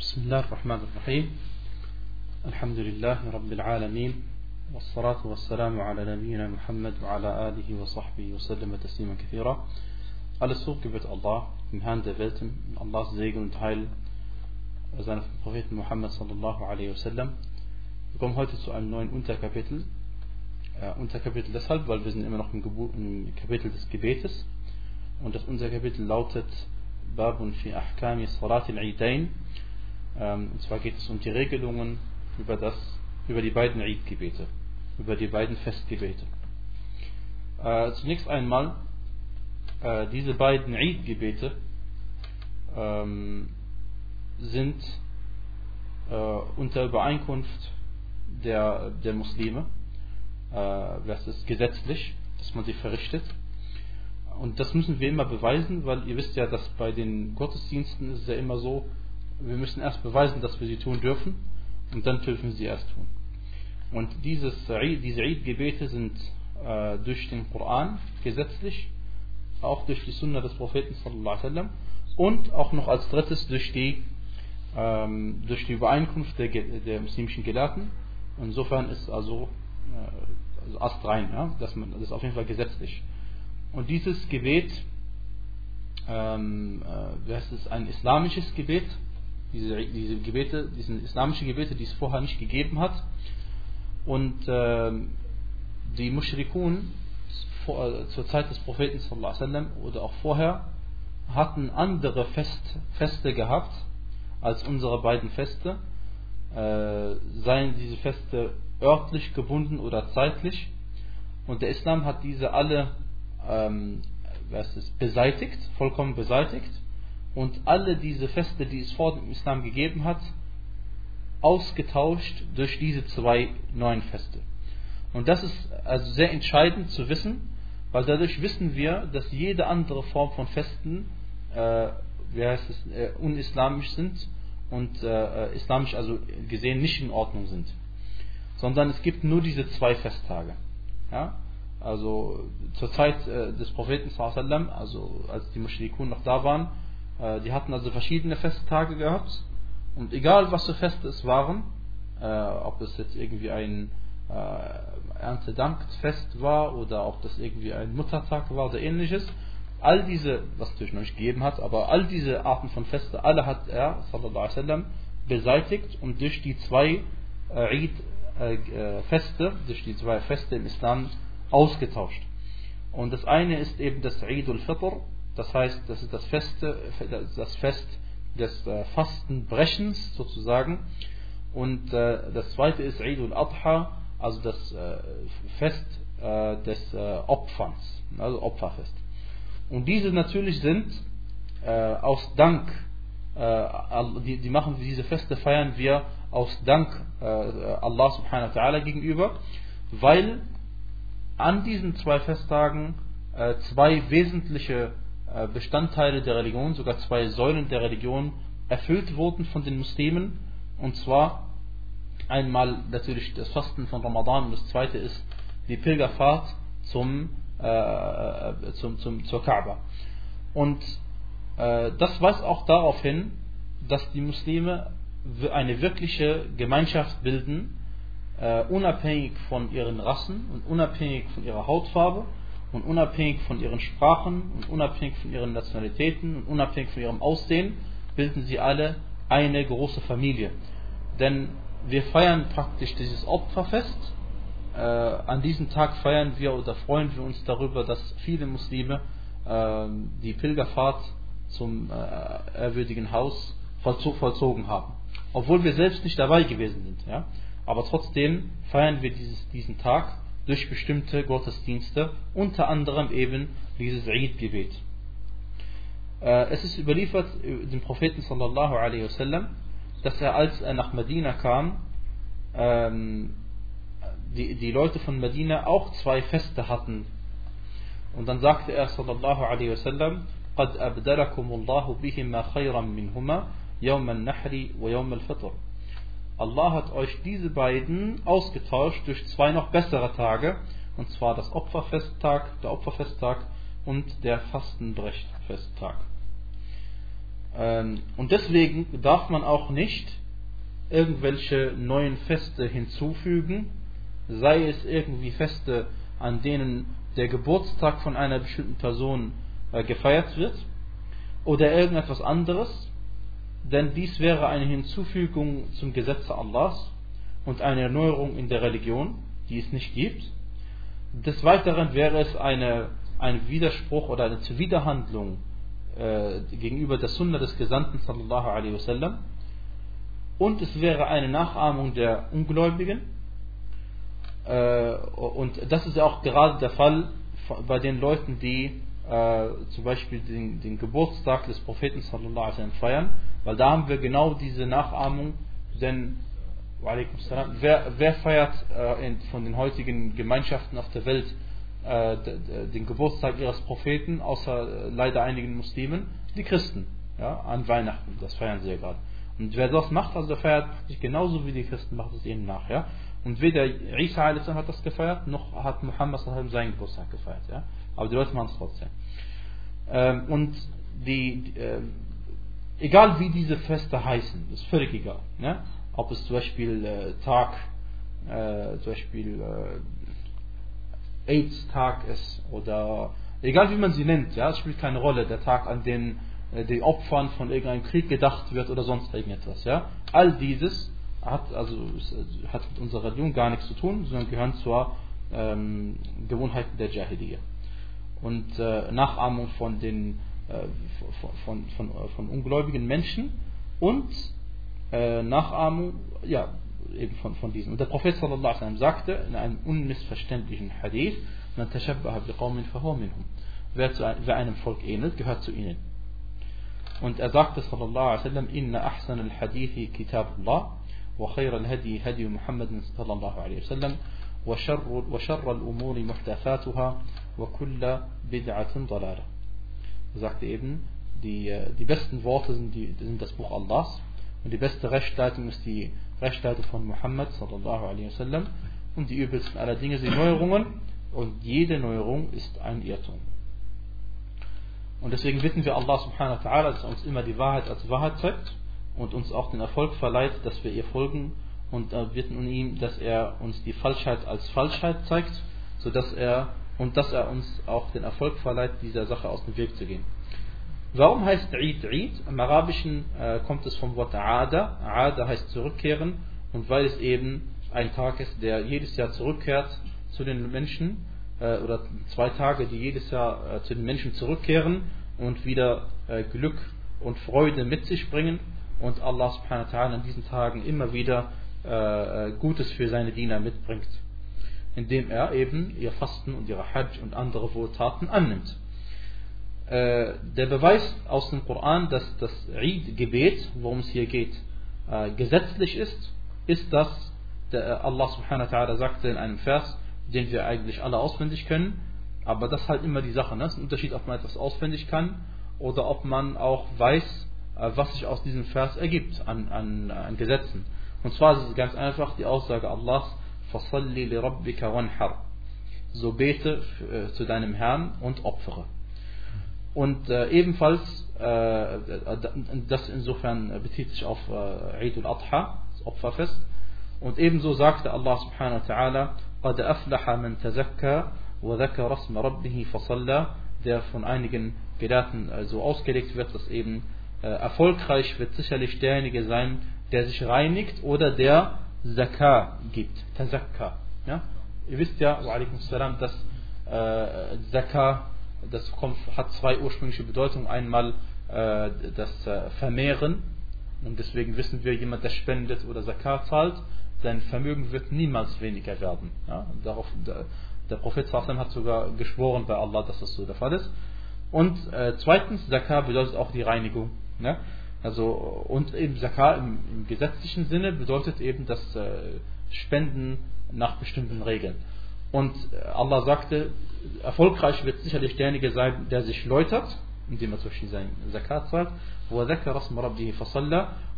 بسم الله الرحمن الرحيم. الحمد لله رب العالمين والصلاة والسلام على نبينا محمد وعلى آله وصحبه وسلم تسليما كثيرا. على السوق بيت الله من هاند فيتم الله سيزيغ من تهيل أزان محمد صلى الله عليه وسلم. يقوم هاته سؤال نوين أنت كابيتل؟ آه، أنت كابيتل دسالب بل بزن امن اخم كابيتل دس كبيتس. وانت أنت كابيتل لوتت باب في أحكام صلاة العيدين. Ähm, und zwar geht es um die Regelungen über, das, über die beiden Eid-Gebete, über die beiden Festgebete. Äh, zunächst einmal äh, diese beiden Eid-Gebete ähm, sind äh, unter Übereinkunft der, der Muslime, das ist gesetzlich, dass man sie verrichtet. Und das müssen wir immer beweisen, weil ihr wisst ja, dass bei den Gottesdiensten ist es ja immer so, wir müssen erst beweisen, dass wir sie tun dürfen und dann dürfen wir sie erst tun. Und dieses, diese Eid-Gebete sind äh, durch den Koran gesetzlich auch durch die Sunna des Propheten sallam, und auch noch als drittes durch die, ähm, durch die Übereinkunft der, der muslimischen Gelehrten. Insofern ist also, äh, also astrein, ja, dass das ist auf jeden Fall gesetzlich. Und dieses Gebet, ähm, äh, heißt es, ein islamisches Gebet, diese, diese Gebete, diese islamischen Gebete, die es vorher nicht gegeben hat. Und äh, die Mushrikun vor, zur Zeit des Propheten sallam, oder auch vorher hatten andere Fest, Feste gehabt als unsere beiden Feste, äh, seien diese Feste örtlich gebunden oder zeitlich. Und der Islam hat diese alle ähm, was ist, beseitigt, vollkommen beseitigt. Und alle diese Feste, die es vor dem Islam gegeben hat, ausgetauscht durch diese zwei neuen Feste. Und das ist also sehr entscheidend zu wissen, weil dadurch wissen wir, dass jede andere Form von Festen äh, wie heißt es, äh, unislamisch sind und äh, islamisch also gesehen nicht in Ordnung sind. Sondern es gibt nur diese zwei Festtage. Ja? Also zur Zeit äh, des Propheten also als die Mushrikun noch da waren, äh, die hatten also verschiedene Festtage gehabt und egal was für Feste es waren, äh, ob es jetzt irgendwie ein äh, Erntedankfest war oder ob das irgendwie ein Muttertag war oder ähnliches. All diese, was natürlich noch nicht gegeben hat, aber all diese Arten von Feste, alle hat er, sallallahu alaihi wasallam, beseitigt und durch die zwei äh, Eid, äh, Feste, durch die zwei Feste im Islam ausgetauscht. Und das eine ist eben das Eid al-Fitr, das heißt, das ist das, Feste, das Fest des äh, Fastenbrechens sozusagen. Und äh, das zweite ist Eid al-Adha, also das äh, Fest des Opferns, also Opferfest. Und diese natürlich sind aus Dank, die, die machen diese Feste feiern wir aus Dank Allah subhanahu wa ta'ala gegenüber, weil an diesen zwei Festtagen zwei wesentliche Bestandteile der Religion, sogar zwei Säulen der Religion erfüllt wurden von den Muslimen, und zwar Einmal natürlich das Fasten von Ramadan und das zweite ist die Pilgerfahrt zum, äh, zum, zum, zur Kaaba. Und äh, das weist auch darauf hin, dass die Muslime eine wirkliche Gemeinschaft bilden, äh, unabhängig von ihren Rassen und unabhängig von ihrer Hautfarbe und unabhängig von ihren Sprachen und unabhängig von ihren Nationalitäten und unabhängig von ihrem Aussehen, bilden sie alle eine große Familie. Denn wir feiern praktisch dieses Opferfest. Äh, an diesem Tag feiern wir oder freuen wir uns darüber, dass viele Muslime äh, die Pilgerfahrt zum äh, ehrwürdigen Haus vollzogen haben. Obwohl wir selbst nicht dabei gewesen sind. Ja? Aber trotzdem feiern wir dieses, diesen Tag durch bestimmte Gottesdienste, unter anderem eben dieses Eid-Gebet. Äh, es ist überliefert, dem Propheten sallallahu alaihi wasallam, dass er, als er nach Medina kam, ähm, die, die Leute von Medina auch zwei Feste hatten. Und dann sagte er, sallallahu alaihi wasallam, قد أبدلكم الله بهما خيرا منهما يوم النحر ويوم الفطر. Allah hat euch diese beiden ausgetauscht durch zwei noch bessere Tage, und zwar das Opferfesttag, der Opferfesttag und der Fastenbrechtfesttag. Ähm, und deswegen darf man auch nicht irgendwelche neuen Feste hinzufügen, sei es irgendwie Feste, an denen der Geburtstag von einer bestimmten Person äh, gefeiert wird, oder irgendetwas anderes, denn dies wäre eine Hinzufügung zum Gesetze Allahs und eine Erneuerung in der Religion, die es nicht gibt. Des Weiteren wäre es eine, ein Widerspruch oder eine Zuwiderhandlung äh, gegenüber der Sunna des Gesandten sallallahu alaihi wasallam und es wäre eine Nachahmung der Ungläubigen äh, und das ist ja auch gerade der Fall bei den Leuten, die äh, zum Beispiel den, den, Geburtstag des Propheten sallallahu alaihi feiern, weil da haben wir genau diese Nachahmung, denn wer, wer feiert äh, in, von den heutigen Gemeinschaften auf der Welt äh, den Geburtstag ihres Propheten, außer äh, leider einigen Muslimen? Die Christen, ja, an Weihnachten, das feiern sie ja gerade. Und wer das macht, also der feiert sich genauso wie die Christen, macht es ihnen nach, ja. Und weder Isa hat das gefeiert, noch hat Muhammad seinen Geburtstag gefeiert, ja. Aber die Leute machen es trotzdem. Ähm, und die, äh, egal wie diese Feste heißen, ist völlig egal. Ne? Ob es zum Beispiel äh, Tag, äh, zum Beispiel äh, AIDS-Tag ist oder egal wie man sie nennt, ja, es spielt keine Rolle, der Tag, an dem äh, die Opfern von irgendeinem Krieg gedacht wird oder sonst irgendetwas. Ja? All dieses hat, also, äh, hat mit unserer Religion gar nichts zu tun, sondern gehören zur ähm, Gewohnheiten der Jahiliyyah. Und äh, Nachahmung von den äh, von, von, von, von, ungläubigen Menschen und äh, Nachahmung ja, eben von, von diesen. Und der Prophet sallallahu sagte in einem unmissverständlichen Hadith, man tashabbaha biqawmin minhum. Wer, zu, wer einem Volk ähnelt, gehört zu ihnen. Und er sagte sallallahu alaihi wasallam, inna ahsan al-hadithi kitabullah wa khayr al-hadi hadi Muhammad sallallahu alaihi wasallam وشر, وشر الأمور محدثاتها وكل بدعة ضلالة. Er sagte eben, die, die besten Worte sind, die, sind das Buch Allahs und die beste Rechtsleitung ist die Rechtsleitung von Muhammad sallallahu alaihi wasallam und die übelsten aller Dinge sind Neuerungen und jede Neuerung ist ein Irrtum. Und deswegen bitten wir Allah subhanahu wa ta'ala, dass er uns immer die Wahrheit als Wahrheit zeigt und uns auch den Erfolg verleiht, dass wir ihr folgen und äh, bitten ihm, dass er uns die Falschheit als Falschheit zeigt, sodass er und dass er uns auch den Erfolg verleiht, dieser Sache aus dem Weg zu gehen. Warum heißt Eid Eid? Im Arabischen äh, kommt es vom Wort Aada. Aada heißt zurückkehren und weil es eben ein Tag ist, der jedes Jahr zurückkehrt zu den Menschen äh, oder zwei Tage, die jedes Jahr äh, zu den Menschen zurückkehren und wieder äh, Glück und Freude mit sich bringen und Allah subhanahu wa ta'ala an diesen Tagen immer wieder äh, äh, Gutes für seine Diener mitbringt, indem er eben ihr Fasten und ihre Hajj und andere Wohltaten annimmt. Äh, der Beweis aus dem Koran, dass das Eid-Gebet, worum es hier geht, äh, gesetzlich ist, ist, dass der Allah subhanahu wa ta'ala sagte in einem Vers, den wir eigentlich alle auswendig können, aber das ist halt immer die Sache. Ne? Es ist ein Unterschied, ob man etwas auswendig kann oder ob man auch weiß, was sich aus diesem Vers ergibt an, an, an Gesetzen. Und zwar ist es ganz einfach die Aussage Allahs, Fasalli li rabbika wanhar. So bete äh, zu deinem Herrn und opfere. Und äh, ebenfalls, äh, das insofern bezieht sich auf äh, Eid al-Adha, das Opferfest. Und ebenso sagte Allah subhanahu wa ta'ala, قَدْ أَفْلَحَ مَنْ تَزَكَّى وَذَكَرَ اسْمَ رَبِّهِ فَصَلَّى der von einigen Gelehrten äh, so ausgelegt wird, dass eben äh, erfolgreich wird sicherlich derjenige sein, der sich reinigt oder der Zakah gibt. Tazakka. Ja? Ihr wisst ja, dass äh, Zakah das kommt, hat zwei ursprüngliche Bedeutungen. Einmal äh, das äh, Vermehren und deswegen wissen wir, jemand, der spendet oder Zakat zahlt, sein Vermögen wird niemals weniger werden. Ja? Darauf, der, der Prophet hat sogar geschworen bei Allah, dass das so der Fall ist. Und äh, zweitens, Zakat bedeutet auch die Reinigung. Ne? Also, und eben Zakah im, im, gesetzlichen Sinne bedeutet eben das äh, Spenden nach bestimmten Regeln. Und äh, Allah sagte, erfolgreich wird sicherlich derjenige sein, der sich läutert, indem er zum Beispiel sein Zakat zahlt, wo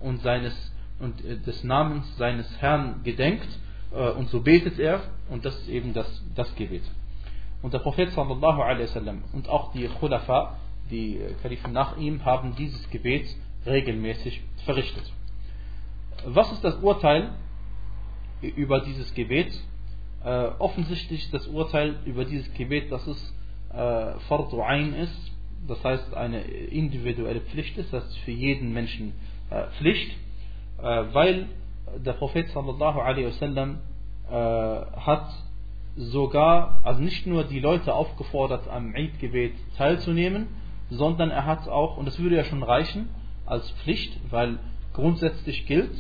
und seines und äh, des Namens seines Herrn gedenkt äh, und so betet er und das ist eben das, das Gebet. Und der Prophet sallallahu alaihi wasallam und auch die Khulafa, die Kalifen nach ihm, haben dieses Gebet regelmäßig verrichtet. Was ist das Urteil über dieses Gebet? Äh, offensichtlich das Urteil über dieses Gebet, dass es äh, Fardu Ain ist, das heißt eine individuelle Pflicht ist, das ist für jeden Menschen äh, Pflicht, äh, weil der Prophet sallallahu alaihi wasallam äh, hat sogar, also nicht nur die Leute aufgefordert, am Eid-Gebet teilzunehmen, sondern er hat auch, und das würde ja schon reichen als Pflicht, weil grundsätzlich gilt,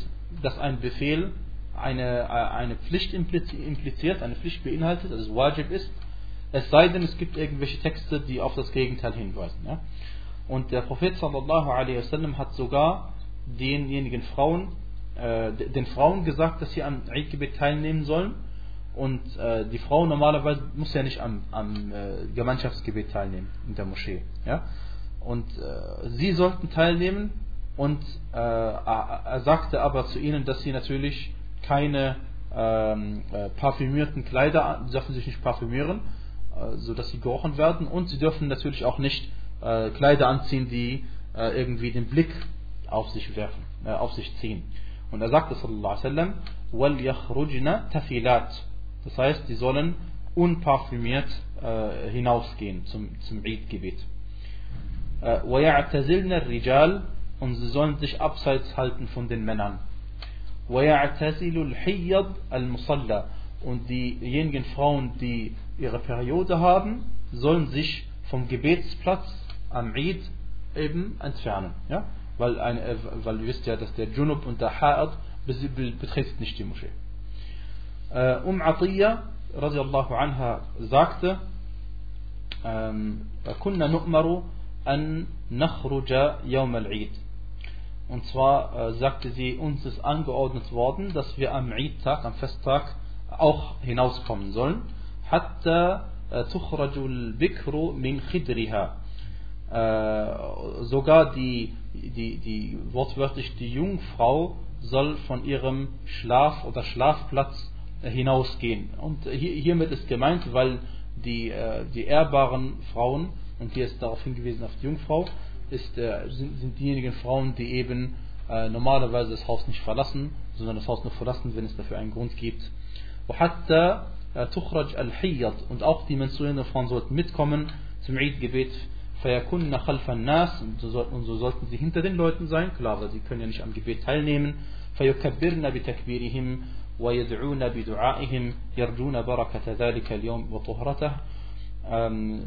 dass ein Befehl eine, äh, eine Pflicht impliziert, eine Pflicht beinhaltet, also Wajib ist, es sei denn, es gibt irgendwelche Texte, die auf das Gegenteil hinweisen. Ja? Und der Prophet sallallahu alaihi wasallam hat sogar denjenigen Frauen, äh, den Frauen gesagt, dass sie am Eid-Gebet teilnehmen sollen. Und äh, die Frau normalerweise muss ja nicht am, am äh, Gemeinschaftsgebet teilnehmen in der Moschee. Ja? Und äh, sie sollten teilnehmen und äh, er sagte aber zu ihnen, dass sie natürlich keine ähm, äh, parfümierten Kleider, sie dürfen sich nicht parfümieren, äh, sodass sie gerochen werden und sie dürfen natürlich auch nicht äh, Kleider anziehen, die äh, irgendwie den Blick auf sich werfen, äh, auf sich ziehen. Und er sagte sallallahu alaihi wasallam, tafilat. Das heißt, die sollen unparfümiert äh, hinausgehen zum, zum Eid-Gebet. وَيَعْتَزِلْنَ الرِّجَالِ und sie sollen sich abseits halten von den Männern. وَيَعْتَزِلُ الْحِيَّضْ الْمُصَلَّى und diejenigen Frauen, die ihre Periode haben, sollen sich vom Gebetsplatz am Eid eben entfernen. Ja? Weil, ein, äh, weil ihr wisst ja, dass der Junub und der Ha'ad betreten nicht die Moschee. Äh, um Atiyya radiallahu anha sagte, كنا نؤمر an nakhruja yawm al-Eid. Und zwar äh, sagte sie, uns ist angeordnet worden, dass wir am Eid-Tag, am Festtag auch hinauskommen sollen. Hatta äh, tukhrajul bikru min khidriha. Äh, sogar die, die, die, wortwörtlich die Jungfrau soll von ihrem Schlaf oder Schlafplatz äh, hinausgehen. Und hiermit ist gemeint, weil die, die ehrbaren Frauen und hier ist darauf hingewiesen auf die Jungfrau, ist, äh, sind, sind diejenigen Frauen, die eben äh, normalerweise das Haus nicht verlassen, sondern das Haus nur verlassen, wenn es dafür einen Grund gibt. وحتى تخرج الحيض und auch die menstruierenden Frauen sollten mitkommen zum Eid-Gebet فيكن خلف الناس und so, und so sollten sie hinter den Leuten sein, klar, weil sie können ja nicht am Gebet teilnehmen فيكبرن بتكبيرهم ويدعون بدعائهم يرجون بركة ذلك اليوم وطهرته ähm,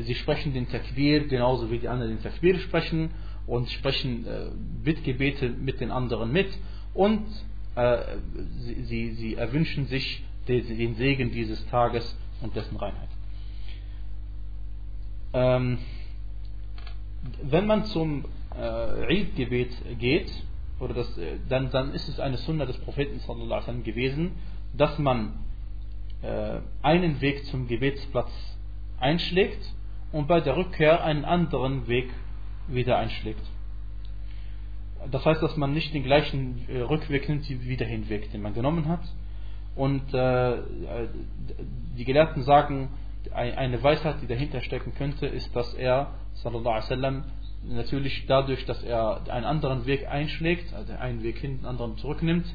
sie sprechen den Takbir genauso wie die anderen den Takbir sprechen und sprechen äh, Bittgebete mit den anderen mit und äh, sie, sie, sie erwünschen sich den Segen dieses Tages und dessen Reinheit. Ähm, wenn man zum äh, Eid-Gebet geht, oder das, äh, dann, dann ist es eine Sunna des Propheten sallallahu gewesen, dass man einen Weg zum Gebetsplatz einschlägt und bei der Rückkehr einen anderen Weg wieder einschlägt. Das heißt, dass man nicht den gleichen äh, Rückweg nimmt wie der Hinweg, den man genommen hat. Und äh, die Gelehrten sagen, eine Weisheit, die dahinter stecken könnte, ist, dass er, sallallahu alaihi wasallam, natürlich dadurch, dass er einen anderen Weg einschlägt, also einen Weg hin, den anderen zurücknimmt,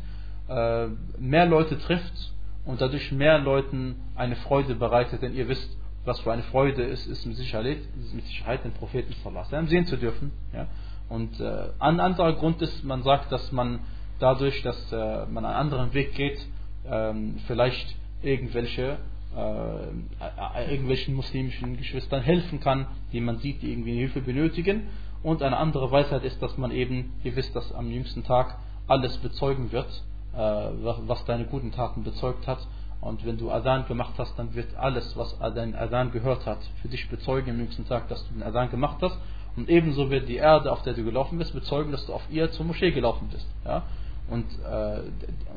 äh, mehr Leute trifft und dadurch mehr Leuten eine Freude bereitet. Denn ihr wisst, was für eine Freude es ist, mit Sicherheit, mit Sicherheit den Propheten sallallahu sehen zu dürfen. Ja? Und äh, ein anderer Grund ist, man sagt, dass man dadurch, dass äh, man einen anderen Weg geht, ähm, vielleicht irgendwelche äh, irgendwelchen muslimischen Geschwistern helfen kann, die man sieht, die irgendwie Hilfe benötigen. Und eine andere Weisheit ist, dass man eben, ihr wisst, dass am jüngsten Tag alles bezeugen wird, äh, was deine guten Taten bezeugt hat. Und wenn du Adhan gemacht hast, dann wird alles, was dein Adhan gehört hat, für dich bezeugen am jüngsten Tag, dass du den Adhan gemacht hast. Und ebenso wird die Erde, auf der du gelaufen bist, bezeugen, dass du auf ihr zur Moschee gelaufen bist. Ja? Und, äh,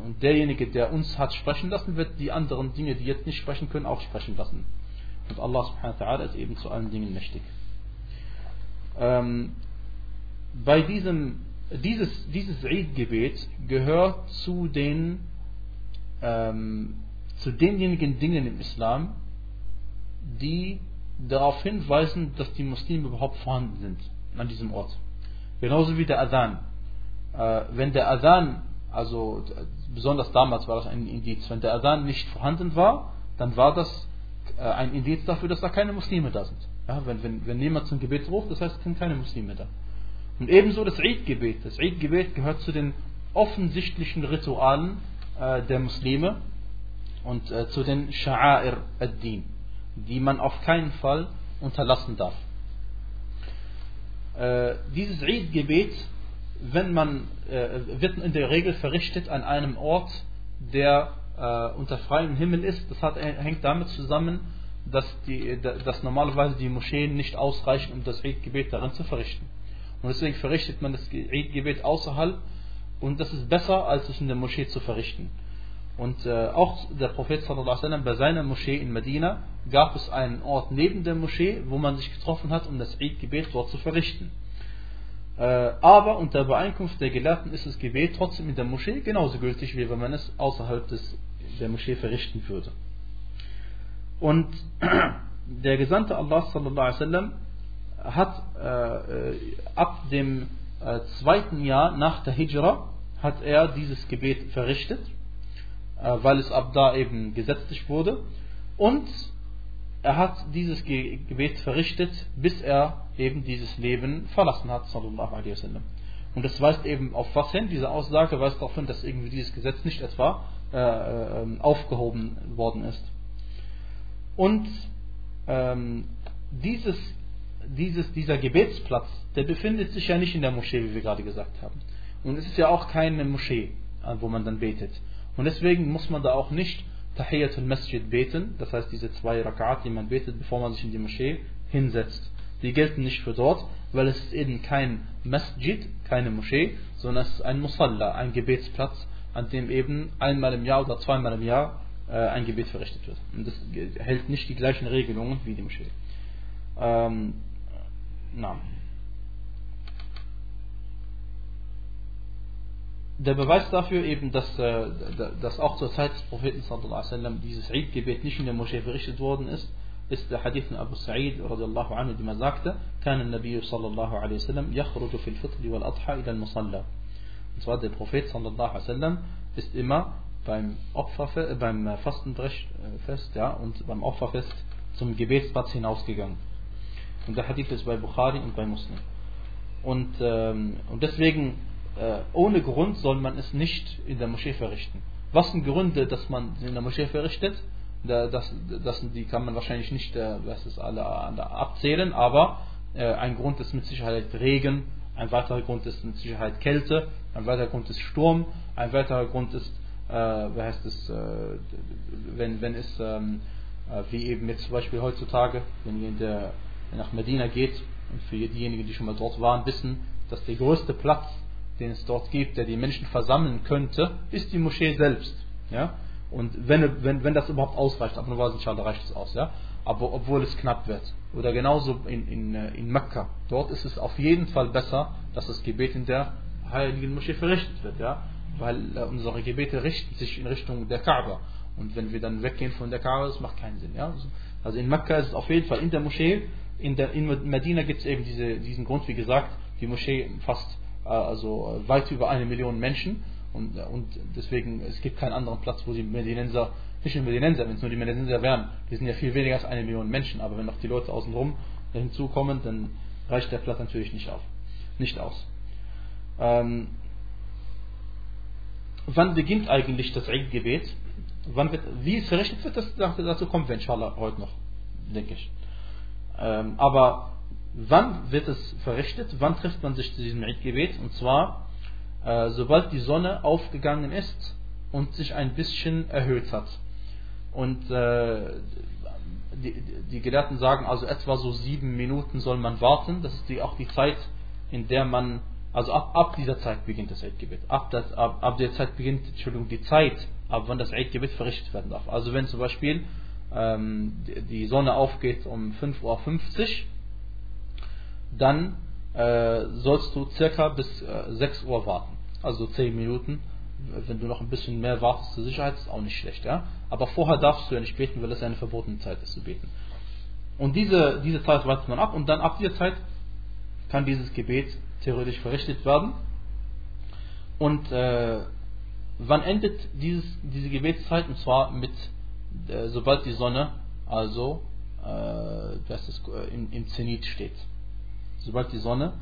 und derjenige, der uns hat sprechen lassen, wird die anderen Dinge, die jetzt nicht sprechen können, auch sprechen lassen. Und Allah subhanahu wa ta'ala ist eben zu allen Dingen mächtig. Ähm, bei diesem, dieses, dieses Eid-Gebet gehört zu den, ähm, zu denjenigen Dingen im Islam, die darauf hinweisen, dass die Muslime überhaupt vorhanden sind an diesem Ort. Genauso wie der Adhan. Äh, wenn der Adhan, also besonders damals war das ein Indiz, wenn der Adhan nicht vorhanden war, dann war das äh, ein Indiz dafür, dass da keine Muslime da sind. Ja, wenn, wenn, wenn niemand zum Gebet ruft, das heißt, es sind keine Muslime da. Und ebenso das Eid-Gebet. Das Eid-Gebet gehört zu den offensichtlichen Ritualen äh, der Muslime und äh, zu den Sha'air ad-Din, die man auf keinen Fall unterlassen darf. Äh, dieses Eid-Gebet, wenn man, äh, wird in der Regel verrichtet an einem Ort, der äh, unter freiem Himmel ist. Das hat, hängt damit zusammen, dass, die, dass normalerweise die Moscheen nicht ausreichen, um das Eid-Gebet darin zu verrichten. Und deswegen verrichtet man das Eid-Gebet außerhalb und das ist besser, als es in der Moschee zu verrichten. Und äh, auch der Prophet sallam, bei seiner Moschee in Medina gab es einen Ort neben der Moschee, wo man sich getroffen hat, um das Eid-Gebet dort zu verrichten. Äh, aber unter Übereinkunft der Gelehrten ist das Gebet trotzdem in der Moschee genauso gültig, wie wenn man es außerhalb des, der Moschee verrichten würde. Und der Gesandte Allah sallam, hat äh, ab dem äh, zweiten Jahr nach der Hijra hat er dieses Gebet verrichtet, äh, weil es ab da eben gesetzlich wurde. Und er hat dieses Ge Gebet verrichtet, bis er eben dieses Leben verlassen hat, sallallahu alaihi wasallam. Und das weist eben auf was hin? Diese Aussage weist darauf hin, dass irgendwie dieses Gesetz nicht etwa äh, äh, aufgehoben worden ist. Und ähm, dieses dieses, dieser Gebetsplatz, der befindet sich ja nicht in der Moschee, wie wir gerade gesagt haben. Und es ist ja auch keine Moschee, wo man dann betet. Und deswegen muss man da auch nicht Tahiyatul Masjid beten, das heißt diese zwei Rakat, die man betet, bevor man sich in die Moschee hinsetzt. Die gelten nicht für dort, weil es ist eben kein Masjid, keine Moschee, sondern es ist ein Musalla, ein Gebetsplatz, an dem eben einmal im Jahr oder zweimal im Jahr äh, ein Gebet verrichtet wird. Und das hält nicht die gleichen Regelungen wie die Moschee. Ähm, na. Der Beweis dafür eben, dass, äh, dass auch zur Zeit des Propheten sallam, dieses Eid-Gebet nicht in der Moschee verrichtet worden ist, ist der Hadith von Abu Sa'id radiallahu anhu, die man sagte, كان النبي صلى الله عليه وسلم يخرج في الفطر والأضحى إلى المصلى. Und zwar der Prophet sallallahu alaihi wasallam ist immer beim Opferfest, beim Fastenfest ja, und beim Opferfest zum Gebetsplatz hinausgegangen. Und der Hadith ist bei Bukhari und bei Muslim. Und, ähm, und deswegen, äh, ohne Grund soll man es nicht in der Moschee verrichten. Was sind Gründe, dass man in der Moschee verrichtet? Da, das, das, die kann man wahrscheinlich nicht äh, das ist alle, alle abzählen, aber äh, ein Grund ist mit Sicherheit Regen, ein weiterer Grund ist mit Sicherheit Kälte, ein weiterer Grund ist Sturm, ein weiterer Grund ist, äh, wie heißt es, äh, wenn, wenn es, ähm, äh, wie eben jetzt zum Beispiel heutzutage, wenn ihr in der nach Medina geht, und für diejenigen, die schon mal dort waren, wissen, dass der größte Platz, den es dort gibt, der die Menschen versammeln könnte, ist die Moschee selbst. Ja? Und wenn, wenn, wenn das überhaupt ausreicht, aber normalerweise inshallah reicht es aus, ja? aber obwohl es knapp wird. Oder genauso in, in, äh, in Mekka. Dort ist es auf jeden Fall besser, dass das Gebet in der heiligen Moschee verrichtet wird, ja? weil äh, unsere Gebete richten sich in Richtung der Kaaba. Und wenn wir dann weggehen von der Kaaba, das macht keinen Sinn. Ja? Also in Mekka ist es auf jeden Fall in der Moschee in, der, in Medina gibt es eben diese, diesen Grund, wie gesagt, die Moschee fast äh, also weit über eine Million Menschen und, und deswegen es gibt keinen anderen Platz, wo die Medinenser, nicht nur Medinenser, wenn es nur die Medinenser wären, die sind ja viel weniger als eine Million Menschen, aber wenn noch die Leute außenrum hinzukommen, dann reicht der Platz natürlich nicht auf, nicht aus. Ähm, wann beginnt eigentlich das Eid-Gebet? wie es verrichtet wird, das, dazu kommen wir inshallah heute noch, denke ich. Ähm, aber wann wird es verrichtet? Wann trifft man sich zu diesem Eid-Gebet? Und zwar, äh, sobald die Sonne aufgegangen ist und sich ein bisschen erhöht hat. Und äh, die, die Gelehrten sagen also etwa so sieben Minuten soll man warten. Das ist die, auch die Zeit, in der man, also ab, ab dieser Zeit beginnt das Eidgebet. Ab, ab, ab der Zeit beginnt, Entschuldigung, die Zeit, ab wann das Eidgebet verrichtet werden darf. Also wenn zum Beispiel ähm, die Sonne aufgeht um 5.50 Uhr, dann äh, sollst du circa bis äh, 6 Uhr warten. Also 10 Minuten. Wenn du noch ein bisschen mehr wartest zur Sicherheit, ist auch nicht schlecht. Ja? Aber vorher darfst du ja nicht beten, weil es eine verbotene Zeit ist zu beten. Und diese, diese Zeit wartet man ab und dann ab dieser Zeit kann dieses Gebet theoretisch verrichtet werden. Und äh, wann endet dieses, diese Gebetszeit? Und zwar mit, sobald die Sonne also äh, das ist, äh, im, im Zenit steht. Sobald die Sonne